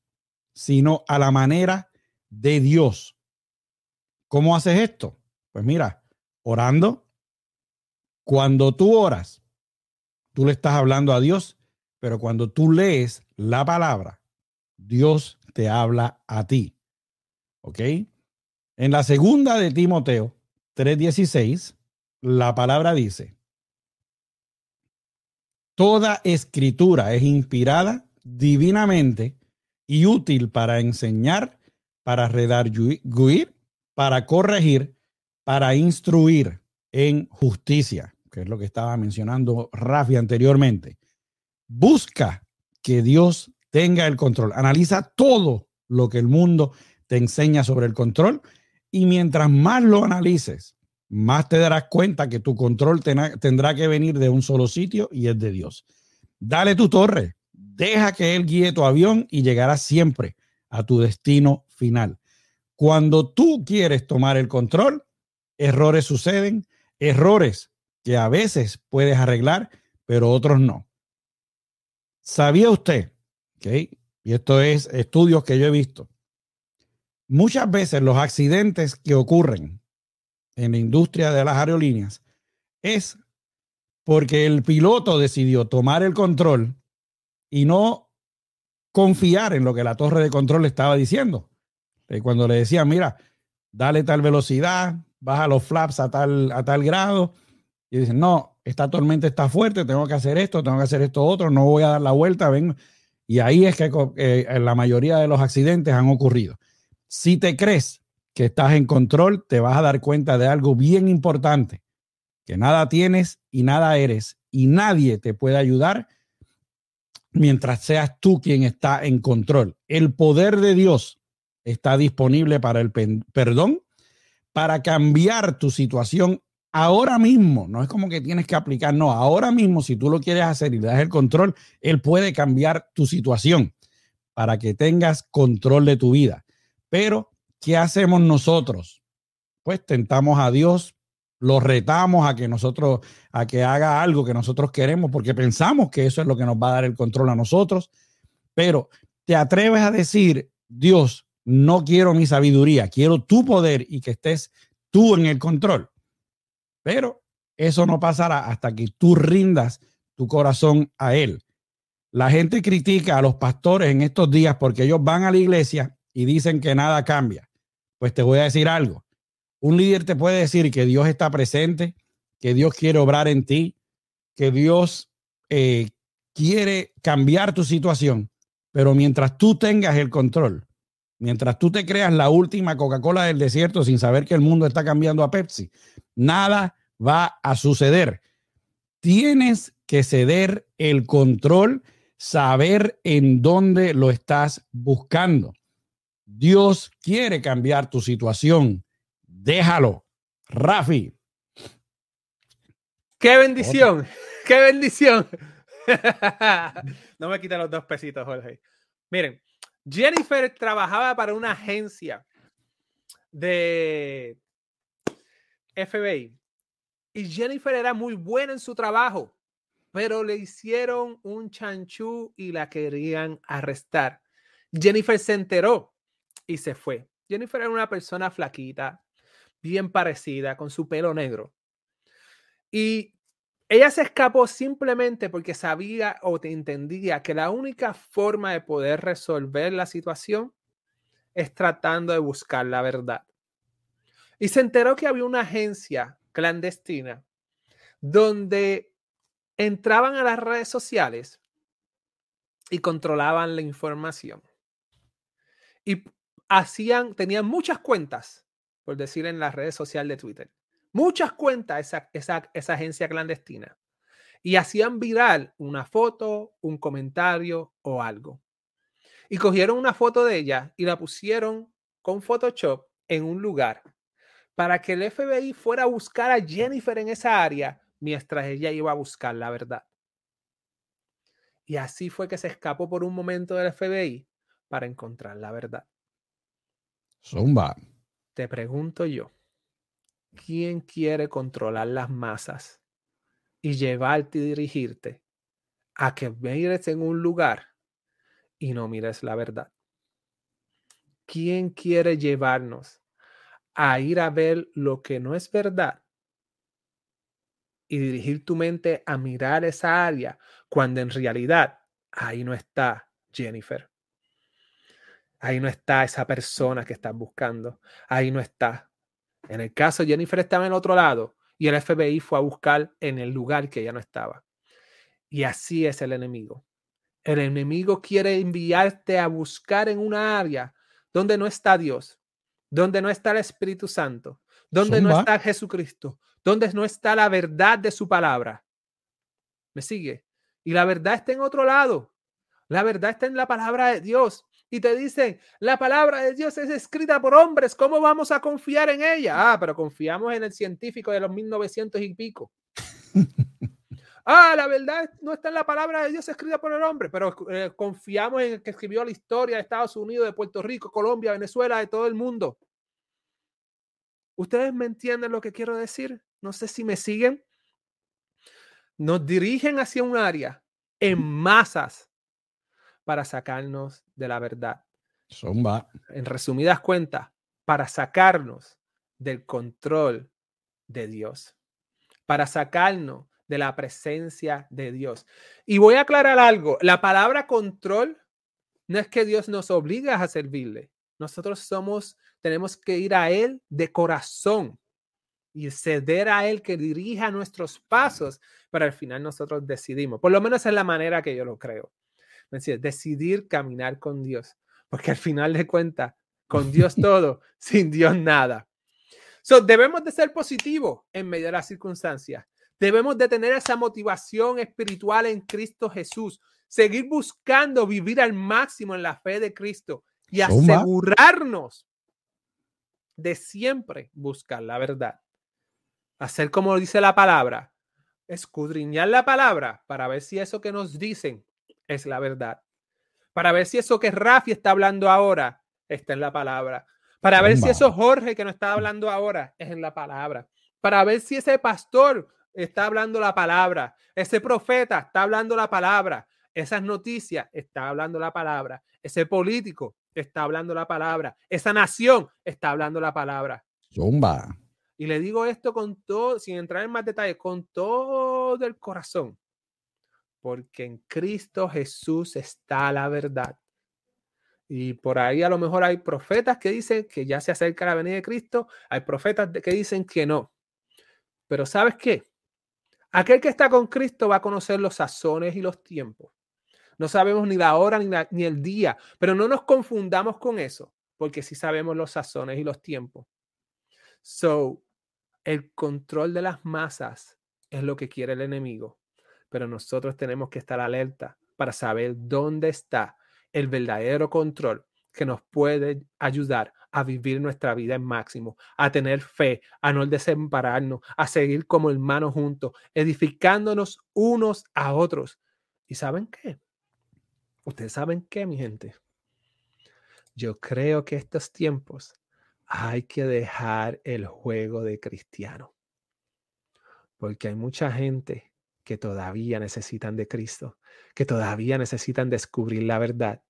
sino a la manera de Dios. ¿Cómo haces esto? Pues mira, orando. Cuando tú oras, tú le estás hablando a Dios, pero cuando tú lees la palabra, Dios te habla a ti. ¿Ok? En la segunda de Timoteo 3:16, la palabra dice, toda escritura es inspirada divinamente y útil para enseñar, para redarguir, para corregir, para instruir en justicia, que es lo que estaba mencionando Rafi anteriormente. Busca que Dios tenga el control. Analiza todo lo que el mundo te enseña sobre el control y mientras más lo analices, más te darás cuenta que tu control tendrá que venir de un solo sitio y es de Dios. Dale tu torre, deja que Él guíe tu avión y llegarás siempre a tu destino final. Cuando tú quieres tomar el control, errores suceden, errores que a veces puedes arreglar, pero otros no. ¿Sabía usted y esto es estudios que yo he visto. Muchas veces los accidentes que ocurren en la industria de las aerolíneas es porque el piloto decidió tomar el control y no confiar en lo que la torre de control estaba diciendo. Eh, cuando le decía, mira, dale tal velocidad, baja los flaps a tal, a tal grado, y dicen, no, esta tormenta está fuerte, tengo que hacer esto, tengo que hacer esto otro, no voy a dar la vuelta, ven, y ahí es que eh, la mayoría de los accidentes han ocurrido. Si te crees que estás en control, te vas a dar cuenta de algo bien importante, que nada tienes y nada eres, y nadie te puede ayudar mientras seas tú quien está en control. El poder de Dios está disponible para el perdón, para cambiar tu situación ahora mismo, no es como que tienes que aplicar, no, ahora mismo si tú lo quieres hacer y le das el control, él puede cambiar tu situación para que tengas control de tu vida. Pero, ¿qué hacemos nosotros? Pues tentamos a Dios, lo retamos a que nosotros, a que haga algo que nosotros queremos, porque pensamos que eso es lo que nos va a dar el control a nosotros. Pero te atreves a decir, Dios, no quiero mi sabiduría, quiero tu poder y que estés tú en el control. Pero eso no pasará hasta que tú rindas tu corazón a Él. La gente critica a los pastores en estos días porque ellos van a la iglesia y dicen que nada cambia. Pues te voy a decir algo. Un líder te puede decir que Dios está presente, que Dios quiere obrar en ti, que Dios eh, quiere cambiar tu situación, pero mientras tú tengas el control, mientras tú te creas la última Coca-Cola del desierto sin saber que el mundo está cambiando a Pepsi, nada va a suceder. Tienes que ceder el control, saber en dónde lo estás buscando. Dios quiere cambiar tu situación. Déjalo. Rafi. Qué bendición. Qué bendición. no me quita los dos pesitos, Jorge. Miren, Jennifer trabajaba para una agencia de FBI. Y Jennifer era muy buena en su trabajo, pero le hicieron un chanchú y la querían arrestar. Jennifer se enteró y se fue. Jennifer era una persona flaquita, bien parecida, con su pelo negro. Y ella se escapó simplemente porque sabía o entendía que la única forma de poder resolver la situación es tratando de buscar la verdad. Y se enteró que había una agencia clandestina donde entraban a las redes sociales y controlaban la información. Y hacían, tenían muchas cuentas, por decir en las redes sociales de Twitter, muchas cuentas esa, esa, esa agencia clandestina. Y hacían viral una foto, un comentario o algo. Y cogieron una foto de ella y la pusieron con Photoshop en un lugar para que el FBI fuera a buscar a Jennifer en esa área mientras ella iba a buscar la verdad. Y así fue que se escapó por un momento del FBI para encontrar la verdad. Zumba. Te pregunto yo, ¿quién quiere controlar las masas y llevarte y dirigirte a que mires en un lugar y no mires la verdad? ¿Quién quiere llevarnos a ir a ver lo que no es verdad y dirigir tu mente a mirar esa área cuando en realidad ahí no está Jennifer? Ahí no está esa persona que estás buscando. Ahí no está. En el caso, Jennifer estaba en el otro lado y el FBI fue a buscar en el lugar que ella no estaba. Y así es el enemigo. El enemigo quiere enviarte a buscar en una área donde no está Dios, donde no está el Espíritu Santo, donde no está Jesucristo, donde no está la verdad de su palabra. ¿Me sigue? Y la verdad está en otro lado. La verdad está en la palabra de Dios. Y te dicen, la palabra de Dios es escrita por hombres, ¿cómo vamos a confiar en ella? Ah, pero confiamos en el científico de los 1900 y pico. Ah, la verdad no está en la palabra de Dios escrita por el hombre, pero eh, confiamos en el que escribió la historia de Estados Unidos, de Puerto Rico, Colombia, Venezuela, de todo el mundo. ¿Ustedes me entienden lo que quiero decir? No sé si me siguen. Nos dirigen hacia un área en masas para sacarnos de la verdad. Zumba. En resumidas cuentas, para sacarnos del control de Dios, para sacarnos de la presencia de Dios. Y voy a aclarar algo, la palabra control no es que Dios nos obliga a servirle. Nosotros somos, tenemos que ir a Él de corazón y ceder a Él que dirija nuestros pasos, pero al final nosotros decidimos. Por lo menos es la manera que yo lo creo. Decidir caminar con Dios, porque al final de cuentas, con Dios todo, sin Dios nada. So, debemos de ser positivos en medio de las circunstancias. Debemos de tener esa motivación espiritual en Cristo Jesús, seguir buscando vivir al máximo en la fe de Cristo y asegurarnos de siempre buscar la verdad. Hacer como dice la palabra, escudriñar la palabra para ver si eso que nos dicen es la verdad. Para ver si eso que Rafi está hablando ahora está en la palabra. Para ver si eso Jorge que nos está hablando ahora es en la palabra. Para ver si ese pastor está hablando la palabra. Ese profeta está hablando la palabra. Esas noticias está hablando la palabra. Ese político está hablando la palabra. Esa nación está hablando la palabra. Zumba. Y le digo esto con todo, sin entrar en más detalles, con todo el corazón. Porque en Cristo Jesús está la verdad. Y por ahí a lo mejor hay profetas que dicen que ya se acerca la venida de Cristo. Hay profetas que dicen que no. Pero ¿sabes qué? Aquel que está con Cristo va a conocer los sazones y los tiempos. No sabemos ni la hora ni, el día, pero no nos confundamos con eso, porque sí sabemos los sazones y los tiempos. So, el control de las masas es lo que quiere el enemigo, pero nosotros tenemos que estar alerta para saber dónde está el verdadero control que nos puede ayudar a vivir nuestra vida en máximo, a tener fe, a no desempararnos, a seguir como hermanos juntos, edificándonos unos a otros. ¿Y saben qué? Ustedes saben qué, mi gente. Yo creo que estos tiempos hay que dejar el juego de cristiano. Porque hay mucha gente que todavía necesitan de Cristo, que todavía necesitan descubrir la verdad.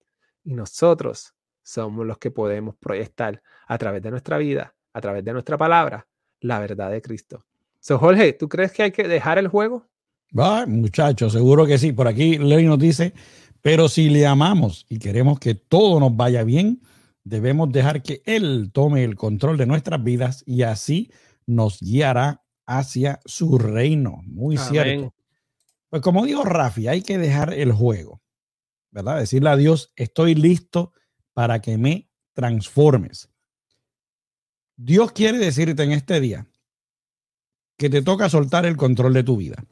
Y nosotros somos los que podemos proyectar a través de nuestra vida, a través de nuestra palabra, la verdad de Cristo. So, Jorge, ¿tú crees que hay que dejar el juego? Va, muchachos, seguro que sí. Por aquí Levi nos dice, pero si le amamos y queremos que todo nos vaya bien, debemos dejar que Él tome el control de nuestras vidas y así nos guiará hacia su reino. Muy cierto. Pues como dijo Rafi, hay que dejar el juego, ¿verdad? Decirle a Dios, estoy listo para que me transformes. Dios quiere decirte en este día que te toca soltar el control de tu vida.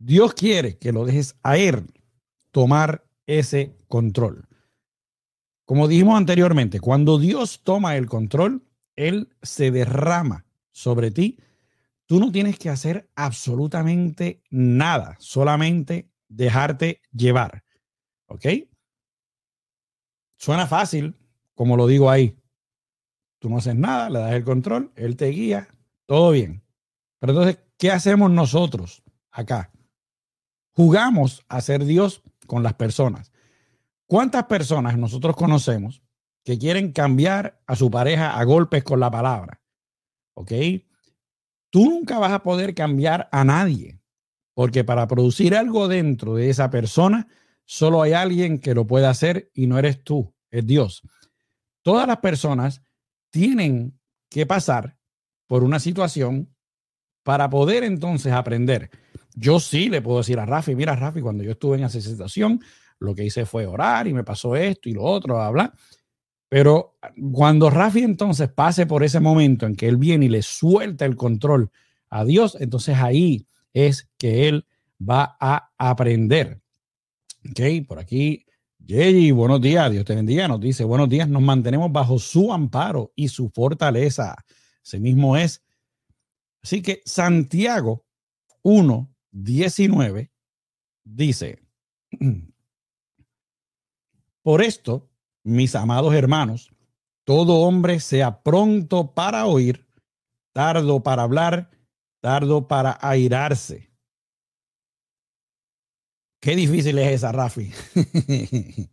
Dios quiere que lo dejes a Él tomar ese control. Como dijimos anteriormente, cuando Dios toma el control, Él se derrama sobre ti. Tú no tienes que hacer absolutamente nada, solamente dejarte llevar. ¿Ok? Suena fácil, como lo digo ahí. Tú no haces nada, le das el control, él te guía, todo bien. Pero entonces, ¿qué hacemos nosotros acá? Jugamos a ser Dios con las personas. ¿Cuántas personas nosotros conocemos que quieren cambiar a su pareja a golpes con la palabra? ¿Ok? Tú nunca vas a poder cambiar a nadie, porque para producir algo dentro de esa persona, solo hay alguien que lo puede hacer y no eres tú, es Dios. Todas las personas tienen que pasar por una situación para poder entonces aprender. Yo sí le puedo decir a Rafi, mira Rafi, cuando yo estuve en esa situación, lo que hice fue orar y me pasó esto y lo otro, hablar. Pero cuando Rafi entonces pase por ese momento en que él viene y le suelta el control a Dios, entonces ahí es que él va a aprender. Ok, por aquí, Yeji, buenos días, Dios te bendiga, nos dice, buenos días, nos mantenemos bajo su amparo y su fortaleza. Ese mismo es. Así que Santiago 1, 19 dice, por esto, mis amados hermanos, todo hombre sea pronto para oír, tardo para hablar, tardo para airarse. Qué difícil es esa, Rafi.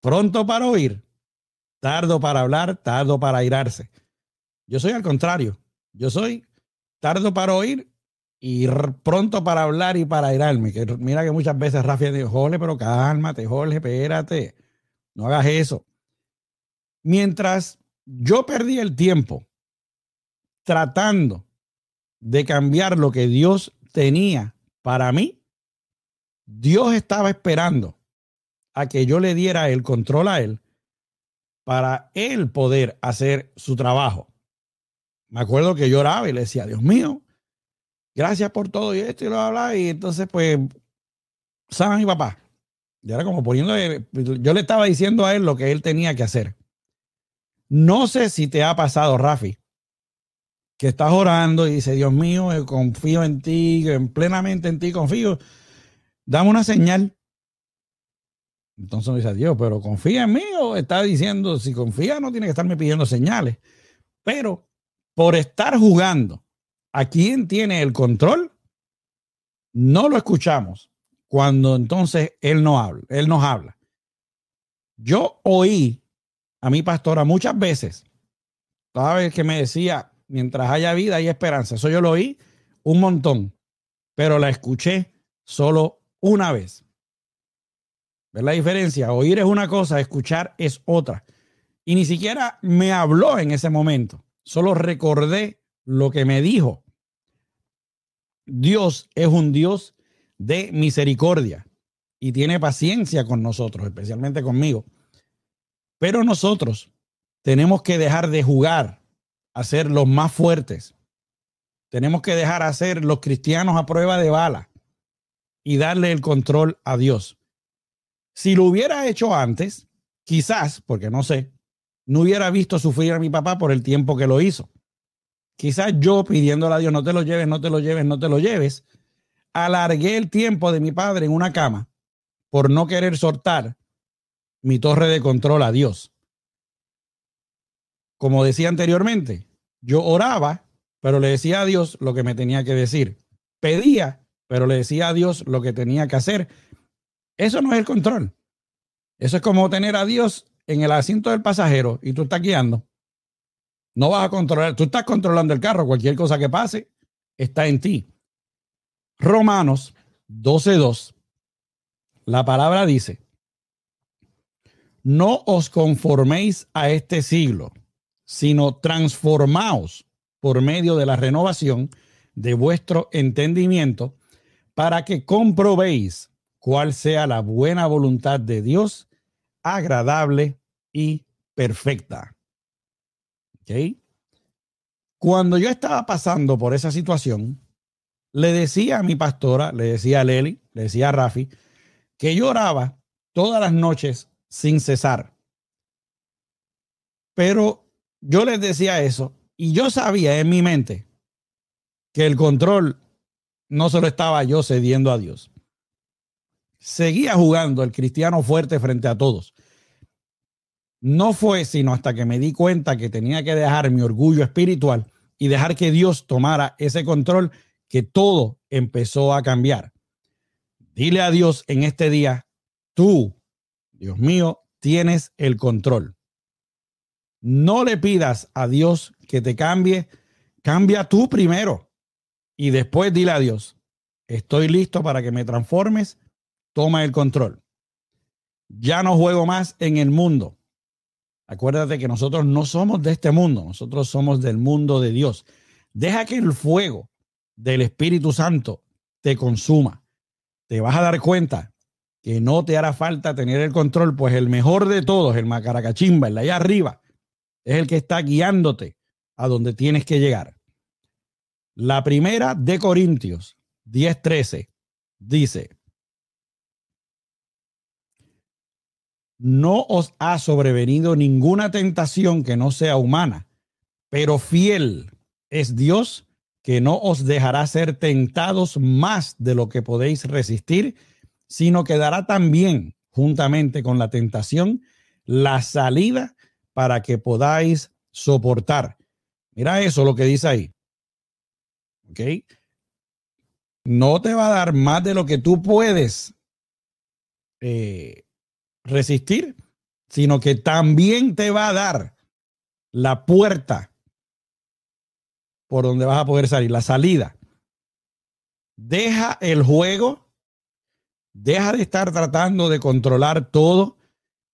pronto para oír, tardo para hablar, tardo para airarse. Yo soy al contrario. Yo soy tardo para oír y pronto para hablar y para airarme. Que mira que muchas veces Rafi dice, Jorge, pero cálmate, Jorge, espérate. No hagas eso. Mientras yo perdí el tiempo tratando de cambiar lo que Dios tenía para mí, Dios estaba esperando a que yo le diera el control a Él para Él poder hacer su trabajo. Me acuerdo que lloraba y le decía, Dios mío, gracias por todo y esto y lo habla. Y entonces, pues, sabe mi papá, y era como poniendo, yo le estaba diciendo a él lo que él tenía que hacer. No sé si te ha pasado, Rafi, que estás orando y dice, Dios mío, eh, confío en ti, en plenamente en ti confío. Dame una señal. Entonces me dice, Dios, pero confía en mí o está diciendo, si confía no tiene que estarme pidiendo señales. Pero por estar jugando a quien tiene el control, no lo escuchamos cuando entonces él no habla, él nos habla. Yo oí a mi pastora muchas veces, cada vez que me decía, mientras haya vida hay esperanza. Eso yo lo oí un montón, pero la escuché solo una vez. ¿Ves la diferencia? Oír es una cosa, escuchar es otra. Y ni siquiera me habló en ese momento, solo recordé lo que me dijo. Dios es un Dios de misericordia y tiene paciencia con nosotros, especialmente conmigo. Pero nosotros tenemos que dejar de jugar a ser los más fuertes. Tenemos que dejar a ser los cristianos a prueba de bala y darle el control a Dios. Si lo hubiera hecho antes, quizás, porque no sé, no hubiera visto sufrir a mi papá por el tiempo que lo hizo. Quizás yo pidiéndole a Dios, no te lo lleves, no te lo lleves, no te lo lleves, alargué el tiempo de mi padre en una cama por no querer soltar mi torre de control a Dios. Como decía anteriormente, yo oraba, pero le decía a Dios lo que me tenía que decir. Pedía, pero le decía a Dios lo que tenía que hacer. Eso no es el control. Eso es como tener a Dios en el asiento del pasajero y tú estás guiando. No vas a controlar, tú estás controlando el carro, cualquier cosa que pase está en ti. Romanos 12.2, la palabra dice, no os conforméis a este siglo, sino transformaos por medio de la renovación de vuestro entendimiento para que comprobéis cuál sea la buena voluntad de Dios, agradable y perfecta. Cuando yo estaba pasando por esa situación, le decía a mi pastora, le decía a Leli, le decía a Rafi, que lloraba todas las noches sin cesar. Pero yo les decía eso y yo sabía en mi mente que el control no se lo estaba yo cediendo a Dios. seguía jugando el cristiano fuerte frente a todos. No fue sino hasta que me di cuenta que tenía que dejar mi orgullo espiritual y dejar que Dios tomara ese control que todo empezó a cambiar. Dile a Dios en este día, tú, Dios mío, tienes el control. No le pidas a Dios que te cambie, cambia tú primero y después dile a Dios, estoy listo para que me transformes, toma el control. Ya no juego más en el mundo. Acuérdate que nosotros no somos de este mundo, nosotros somos del mundo de Dios. Deja que el fuego del Espíritu Santo te consuma. Te vas a dar cuenta que no te hará falta tener el control, pues el mejor de todos, el macaracachimba, el de allá arriba, es el que está guiándote a donde tienes que llegar. La primera de Corintios 10:13 dice, no os ha sobrevenido ninguna tentación que no sea humana, pero fiel es Dios que no os dejará ser tentados más de lo que podéis resistir, sino que dará también, juntamente con la tentación, la salida para que podáis soportar. Mira eso lo que dice ahí. ¿Ok? No te va a dar más de lo que tú puedes eh, resistir, sino que también te va a dar la puerta por donde vas a poder salir, la salida. Deja el juego, deja de estar tratando de controlar todo,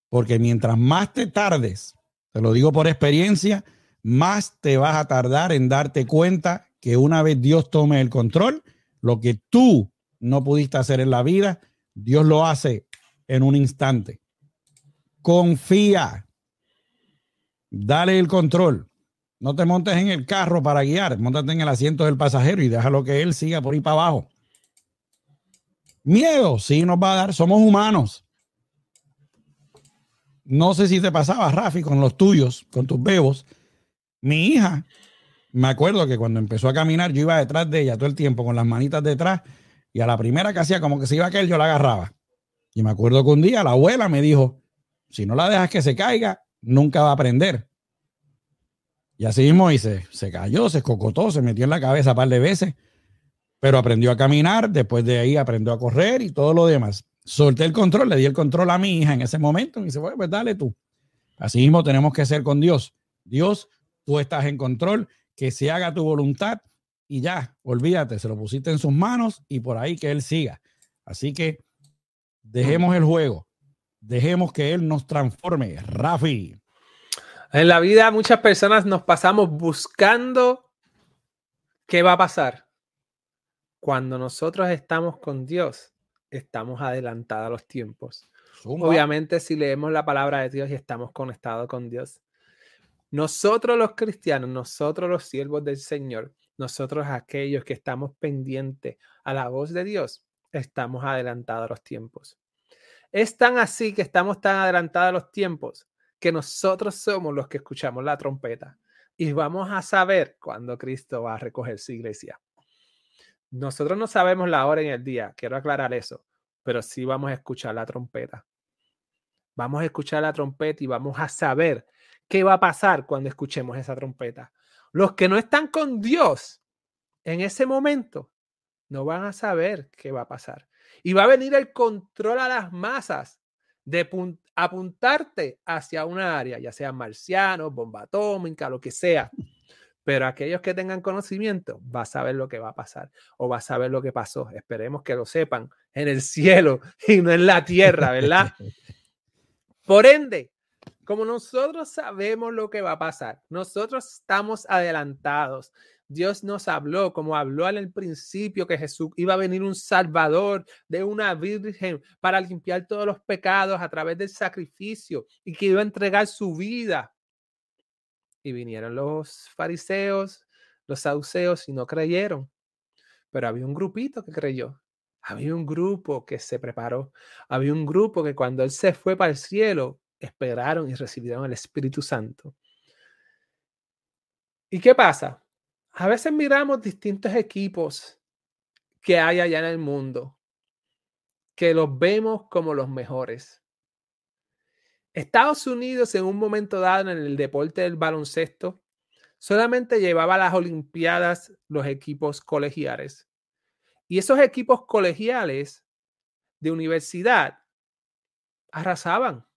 porque mientras más te tardes, te lo digo por experiencia, más te vas a tardar en darte cuenta que una vez Dios tome el control, lo que tú no pudiste hacer en la vida, Dios lo hace en un instante. Confía. Dale el control. No te montes en el carro para guiar, montate en el asiento del pasajero y déjalo que él siga por ahí para abajo. Miedo, sí nos va a dar, somos humanos. No sé si te pasaba, Rafi, con los tuyos, con tus bebos. Mi hija, me acuerdo que cuando empezó a caminar, yo iba detrás de ella todo el tiempo con las manitas detrás y a la primera que hacía como que se iba a caer, yo la agarraba. Y me acuerdo que un día la abuela me dijo, si no la dejas que se caiga, nunca va a aprender. Y así mismo hice, se cayó, se escocotó, se metió en la cabeza un par de veces, pero aprendió a caminar, después de ahí aprendió a correr y todo lo demás. Solté el control, le di el control a mi hija en ese momento y dice, bueno, pues dale tú. Así mismo tenemos que ser con Dios. Dios, tú estás en control, que se haga tu voluntad y ya, olvídate, se lo pusiste en sus manos y por ahí que Él siga. Así que dejemos el juego, Dejemos que Él nos transforme. Rafi. En la vida muchas personas nos pasamos buscando qué va a pasar. Cuando nosotros estamos con Dios, estamos adelantados a los tiempos. Obviamente si leemos la palabra de Dios y estamos conectados con Dios. Nosotros los cristianos, nosotros los siervos del Señor, nosotros aquellos que estamos pendientes a la voz de Dios, estamos adelantados a los tiempos. Es tan así que estamos tan adelantados a los tiempos que nosotros somos los que escuchamos la trompeta y vamos a saber cuándo Cristo va a recoger su iglesia. Nosotros no sabemos la hora en el día, quiero aclarar eso, pero sí vamos a escuchar la trompeta. Vamos a escuchar la trompeta y vamos a saber qué va a pasar cuando escuchemos esa trompeta. Los que no están con Dios en ese momento no van a saber qué va a pasar. Y va a venir el control a las masas de apuntarte hacia una área, ya sea marciano, bomba atómica, lo que sea. Pero aquellos que tengan conocimiento, va a saber lo que va a pasar o va a saber lo que pasó. Esperemos que lo sepan en el cielo y no en la tierra, ¿verdad? Por ende, como nosotros sabemos lo que va a pasar, nosotros estamos adelantados Dios nos habló, como habló el principio, que Jesús iba a venir un salvador de una virgen para limpiar todos los pecados a través del sacrificio y que iba a entregar su vida. Y vinieron los fariseos, los saduceos y no creyeron. Pero había un grupito que creyó. Había un grupo que se preparó. Había un grupo que cuando él se fue para el cielo, esperaron y recibieron el Espíritu Santo. ¿Y qué pasa? A veces miramos distintos equipos que hay allá en el mundo que los vemos como los mejores. Estados Unidos en un momento dado en el deporte del baloncesto solamente llevaba a las Olimpiadas los equipos colegiales. Y esos equipos colegiales de universidad arrasaban.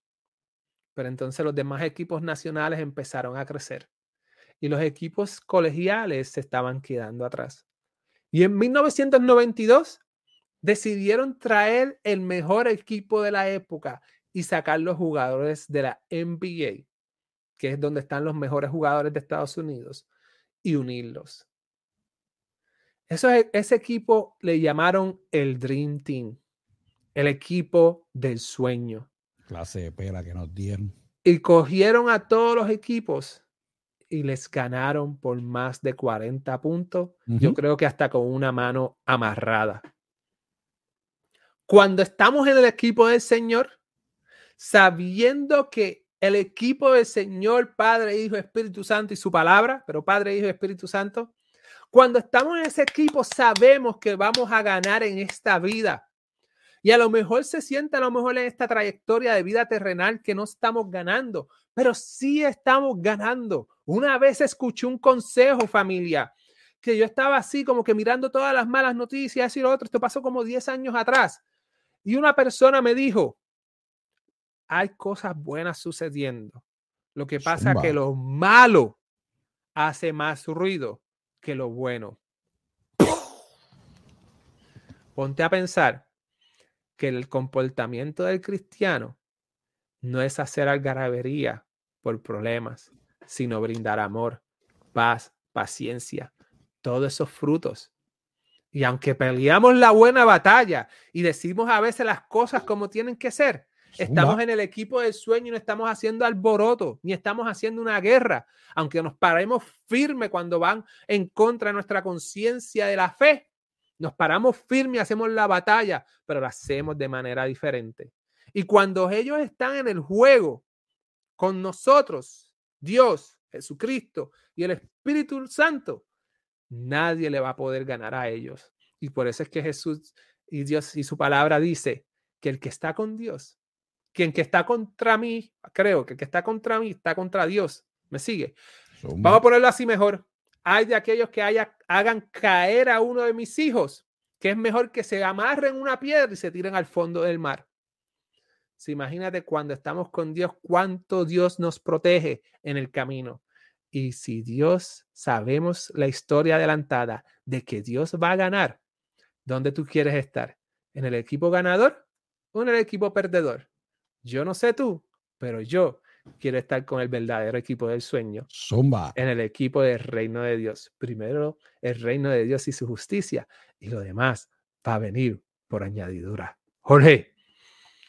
Pero entonces los demás equipos nacionales empezaron a crecer y los equipos colegiales se estaban quedando atrás. Y en 1992 decidieron traer el mejor equipo de la época y sacar los jugadores de la NBA, que es donde están los mejores jugadores de Estados Unidos, y unirlos. Eso, ese equipo le llamaron el Dream Team, el equipo del sueño. Clase de pela que nos dieron. Y cogieron a todos los equipos y les ganaron por más de 40 puntos. Yo creo que hasta con una mano amarrada. Cuando estamos en el equipo del Señor, sabiendo que el equipo del Señor, Padre, Hijo, Espíritu Santo y su palabra, pero Padre, Hijo, Espíritu Santo, cuando estamos en ese equipo sabemos que vamos a ganar en esta vida. Y a lo mejor se siente a lo mejor en esta trayectoria de vida terrenal que no estamos ganando, pero sí estamos ganando. Una vez escuché un consejo, familia, que yo estaba así como que mirando todas las malas noticias y lo otro. Esto pasó como 10 años atrás. Y una persona me dijo, hay cosas buenas sucediendo. Lo que pasa es que lo malo hace más ruido que lo bueno. Ponte a pensar que el comportamiento del cristiano no es hacer algarabería por problemas, sino brindar amor, paz, paciencia, todos esos frutos. Y aunque peleamos la buena batalla y decimos a veces las cosas como tienen que ser, estamos en el equipo del sueño y no estamos haciendo alboroto, ni estamos haciendo una guerra, aunque nos paremos firme cuando van en contra de nuestra conciencia de la fe. Nos paramos firme y hacemos la batalla, pero la hacemos de manera diferente. Y cuando ellos están en el juego con nosotros, Dios, Jesucristo y el Espíritu Santo, nadie le va a poder ganar a ellos. Y por eso es que Jesús y Dios y su palabra dice que el que está con Dios, quien que está contra mí, creo que el que está contra mí está contra Dios. ¿Me sigue? Vamos a ponerlo así mejor. Hay de aquellos que hagan caer a uno de mis hijos, que es mejor que se amarren una piedra y se tiren al fondo del mar. Si imagínate cuando estamos con Dios, cuánto Dios nos protege en el camino. Y si Dios, sabemos la historia adelantada de que Dios va a ganar, ¿dónde tú quieres estar? ¿En el equipo ganador o en el equipo perdedor? Yo no sé tú, pero yo quiero estar con el verdadero equipo del sueño. Zumba. En el equipo del reino de Dios. Primero el reino de Dios y su justicia y lo demás va a venir por añadidura. Jorge.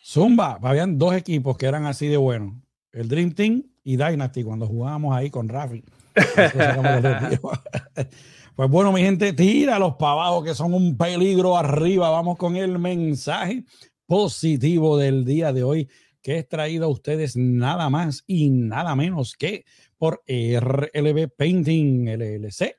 Zumba, habían dos equipos que eran así de buenos. El Dream Team y Dynasty cuando jugábamos ahí con Rafi. pues bueno, mi gente, tira los abajo que son un peligro arriba. Vamos con el mensaje positivo del día de hoy que es traído a ustedes nada más y nada menos que por RLB Painting LLC.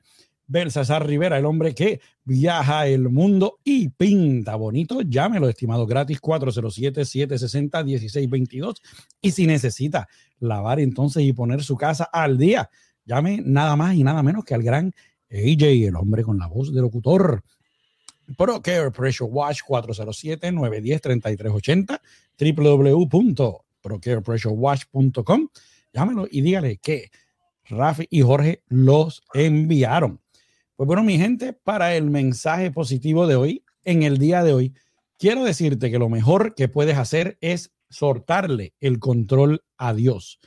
Belsasar Rivera, el hombre que viaja el mundo y pinta bonito. Llámelo, estimado gratis, 407-760-1622. Y si necesita lavar entonces y poner su casa al día, llame nada más y nada menos que al gran AJ, el hombre con la voz de locutor. ProCare Pressure Wash 407-910-3380 www.procarepressurewash.com llámelo y dígale que Rafi y Jorge los enviaron. Pues bueno, mi gente, para el mensaje positivo de hoy, en el día de hoy, quiero decirte que lo mejor que puedes hacer es soltarle el control a Dios.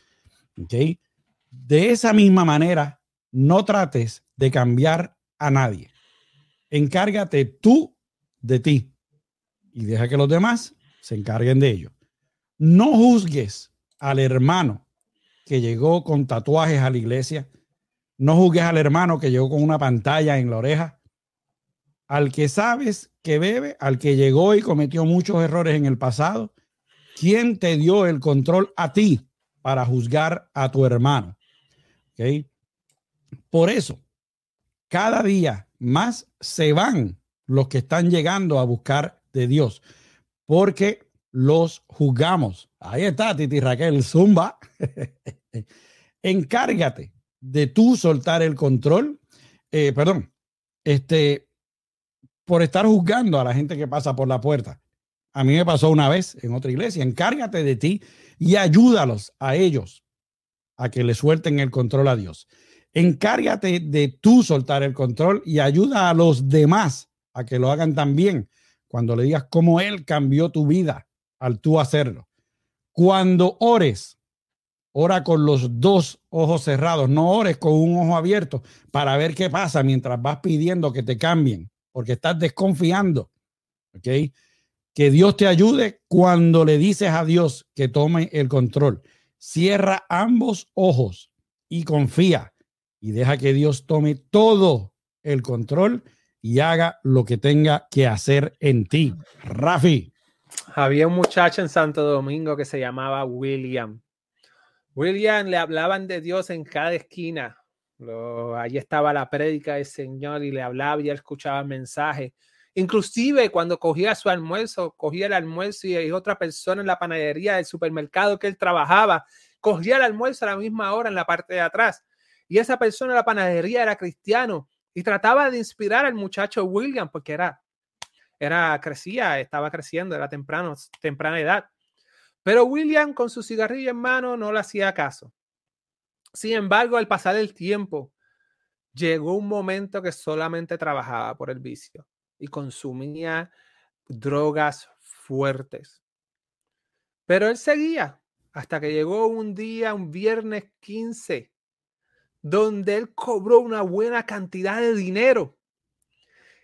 De esa misma manera, no trates de cambiar a nadie. Encárgate tú de ti y deja que los demás se encarguen de ello. No juzgues al hermano que llegó con tatuajes a la iglesia. No juzgues al hermano que llegó con una pantalla en la oreja. Al que sabes que bebe, al que llegó y cometió muchos errores en el pasado, ¿quién te dio el control a ti para juzgar a tu hermano? Por eso, cada día más se van los que están llegando a buscar de Dios. porque los juzgamos. Ahí está, Titi Raquel Zumba. Encárgate de tú soltar el control, eh, perdón, este, por estar juzgando a la gente que pasa por la puerta. A mí me pasó una vez en otra iglesia. Encárgate de ti y ayúdalos a ellos a que le suelten el control a Dios. Encárgate de tú soltar el control y ayuda a los demás a que lo hagan también cuando le digas cómo Él cambió tu vida al tú hacerlo. Cuando ores, ora con los dos ojos cerrados, no ores con un ojo abierto para ver qué pasa mientras vas pidiendo que te cambien, porque estás desconfiando. ¿Ok? Que Dios te ayude cuando le dices a Dios que tome el control. Cierra ambos ojos y confía y deja que Dios tome todo el control y haga lo que tenga que hacer en ti. Rafi. Había un muchacho en Santo Domingo que se llamaba William. William le hablaban de Dios en cada esquina. allí estaba la prédica del Señor y le hablaba y escuchaba mensajes. Inclusive cuando cogía su almuerzo, cogía el almuerzo y otra persona en la panadería del supermercado que él trabajaba, cogía el almuerzo a la misma hora en la parte de atrás. Y esa persona en la panadería era cristiano y trataba de inspirar al muchacho William porque era, era, crecía, estaba creciendo, era temprano, temprana edad. Pero William con su cigarrillo en mano no le hacía caso. Sin embargo, al pasar el tiempo, llegó un momento que solamente trabajaba por el vicio y consumía drogas fuertes. Pero él seguía hasta que llegó un día, un viernes 15, donde él cobró una buena cantidad de dinero.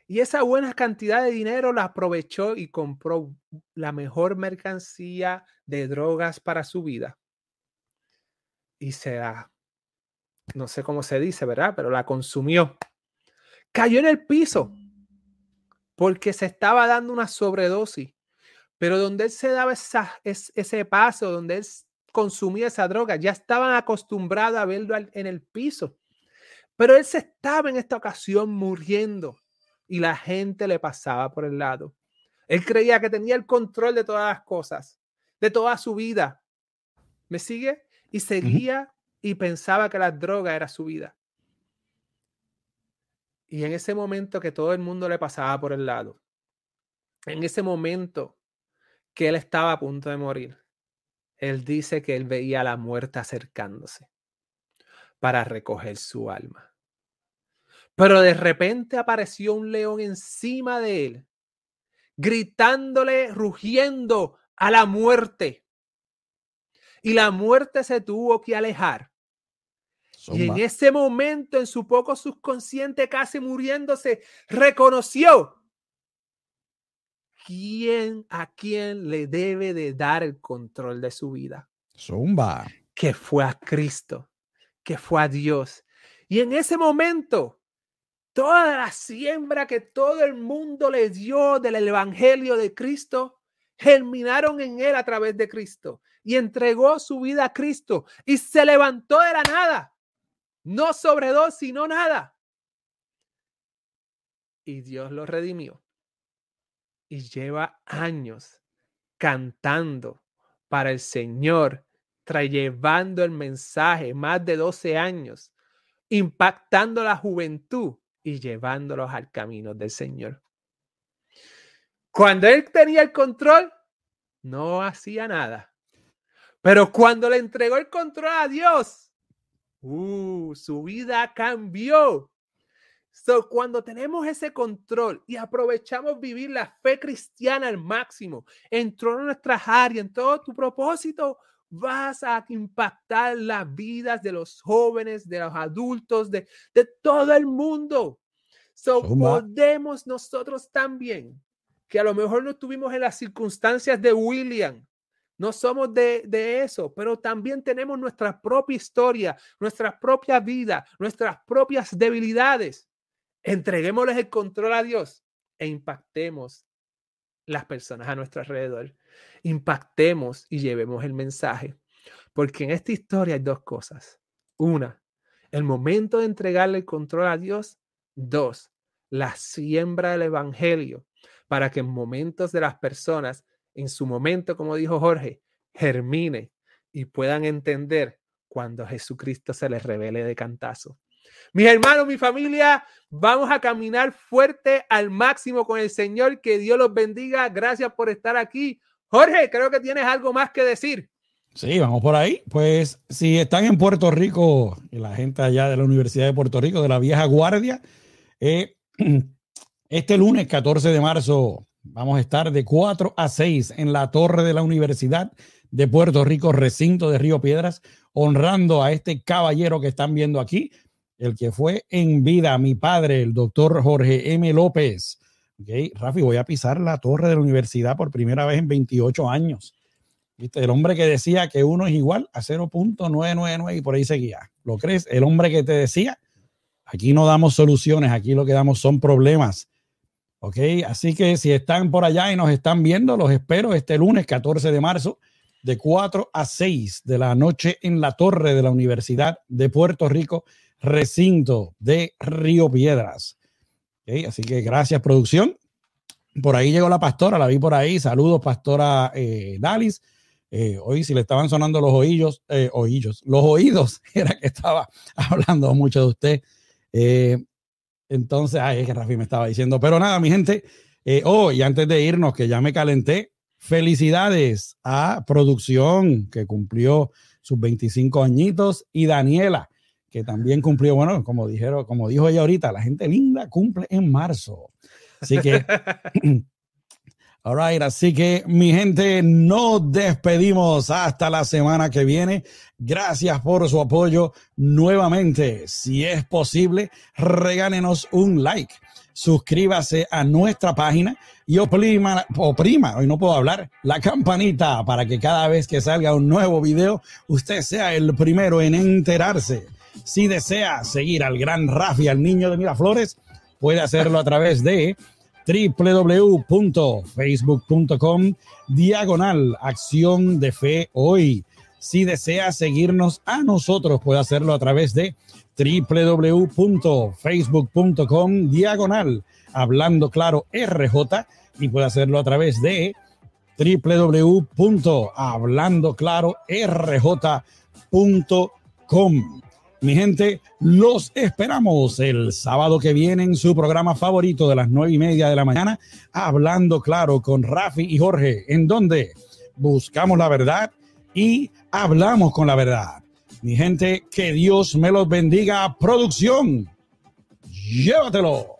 Y esa buena cantidad de dinero la aprovechó y compró la mejor mercancía de drogas para su vida. Y se la, no sé cómo se dice, ¿verdad? Pero la consumió. Cayó en el piso porque se estaba dando una sobredosis. Pero donde él se daba ese paso, donde él consumía esa droga, ya estaban acostumbrados a verlo en el piso. Pero él se estaba en esta ocasión muriendo y la gente le pasaba por el lado. Él creía que tenía el control de todas las cosas, de toda su vida. ¿Me sigue? Y seguía y pensaba que la droga era su vida. Y en ese momento que todo el mundo le pasaba por el lado, en ese momento que él estaba a punto de morir, él dice que él veía a la muerte acercándose para recoger su alma. Pero de repente apareció un león encima de él, gritándole, rugiendo a la muerte. Y la muerte se tuvo que alejar. Y en ese momento, en su poco subconsciente, casi muriéndose, reconoció quién a quién le debe de dar el control de su vida. Zumba. Que fue a Cristo, que fue a Dios. Y en ese momento, toda la siembra que todo el mundo le dio del evangelio de Cristo, germinaron en él a través de Cristo y entregó su vida a Cristo y se levantó de la nada. No sobre dos, sino nada. Y Dios lo redimió y lleva años cantando para el Señor, llevando el mensaje, más de 12 años, impactando la juventud y llevándolos al camino del Señor. Cuando él tenía el control, no hacía nada. Pero cuando le entregó el control a Dios, uh, su vida cambió. So, cuando tenemos ese control y aprovechamos vivir la fe cristiana al máximo en todas nuestras áreas, en todo tu propósito, vas a impactar las vidas de los jóvenes, de los adultos, de, de todo el mundo. So, podemos nosotros también, que a lo mejor no estuvimos en las circunstancias de William, no somos de, de, eso, pero también tenemos nuestra propia historia, nuestra propia vida, nuestras propias debilidades. Entreguémosles el control a Dios e impactemos las personas a nuestro alrededor. Impactemos y llevemos el mensaje. Porque en esta historia hay dos cosas. Una, el momento de entregarle el control a Dios. Dos, la siembra del Evangelio para que en momentos de las personas en su momento, como dijo Jorge, germine y puedan entender cuando Jesucristo se les revele de cantazo. Mis hermanos, mi familia, vamos a caminar fuerte al máximo con el Señor. Que Dios los bendiga. Gracias por estar aquí. Jorge, creo que tienes algo más que decir. Sí, vamos por ahí. Pues si están en Puerto Rico, y la gente allá de la Universidad de Puerto Rico, de la vieja guardia, eh, este lunes 14 de marzo vamos a estar de 4 a 6 en la torre de la Universidad de Puerto Rico, recinto de Río Piedras, honrando a este caballero que están viendo aquí, el que fue en vida mi padre, el doctor Jorge M. López. Okay, Rafi, voy a pisar la torre de la universidad por primera vez en 28 años. ¿Viste? El hombre que decía que uno es igual a 0.999 y por ahí seguía. ¿Lo crees? El hombre que te decía, aquí no damos soluciones, aquí lo que damos son problemas. ¿Ok? Así que si están por allá y nos están viendo, los espero este lunes 14 de marzo de 4 a 6 de la noche en la torre de la Universidad de Puerto Rico, recinto de Río Piedras. Así que gracias, producción. Por ahí llegó la pastora, la vi por ahí. Saludos, pastora eh, Dalis. Eh, hoy si le estaban sonando los oídos, eh, oídos, los oídos, era que estaba hablando mucho de usted. Eh, entonces, ay, es que Rafi me estaba diciendo, pero nada, mi gente, oh, y antes de irnos, que ya me calenté, felicidades a Producción, que cumplió sus 25 añitos, y Daniela, que también cumplió, bueno, como dijeron, como dijo ella ahorita, la gente linda cumple en marzo. Así que All right, así que mi gente, nos despedimos hasta la semana que viene. Gracias por su apoyo nuevamente. Si es posible, regálenos un like. Suscríbase a nuestra página y oprima, oprima, hoy no puedo hablar, la campanita para que cada vez que salga un nuevo video, usted sea el primero en enterarse. Si desea seguir al gran Rafi, al niño de Miraflores, puede hacerlo a través de www.facebook.com diagonal acción de fe hoy. Si desea seguirnos a nosotros, puede hacerlo a través de www.facebook.com diagonal hablando claro RJ y puede hacerlo a través de www.hablandoclarorj.com. Mi gente, los esperamos el sábado que viene en su programa favorito de las nueve y media de la mañana, hablando claro con Rafi y Jorge, en donde buscamos la verdad y hablamos con la verdad. Mi gente, que Dios me los bendiga. Producción, llévatelo.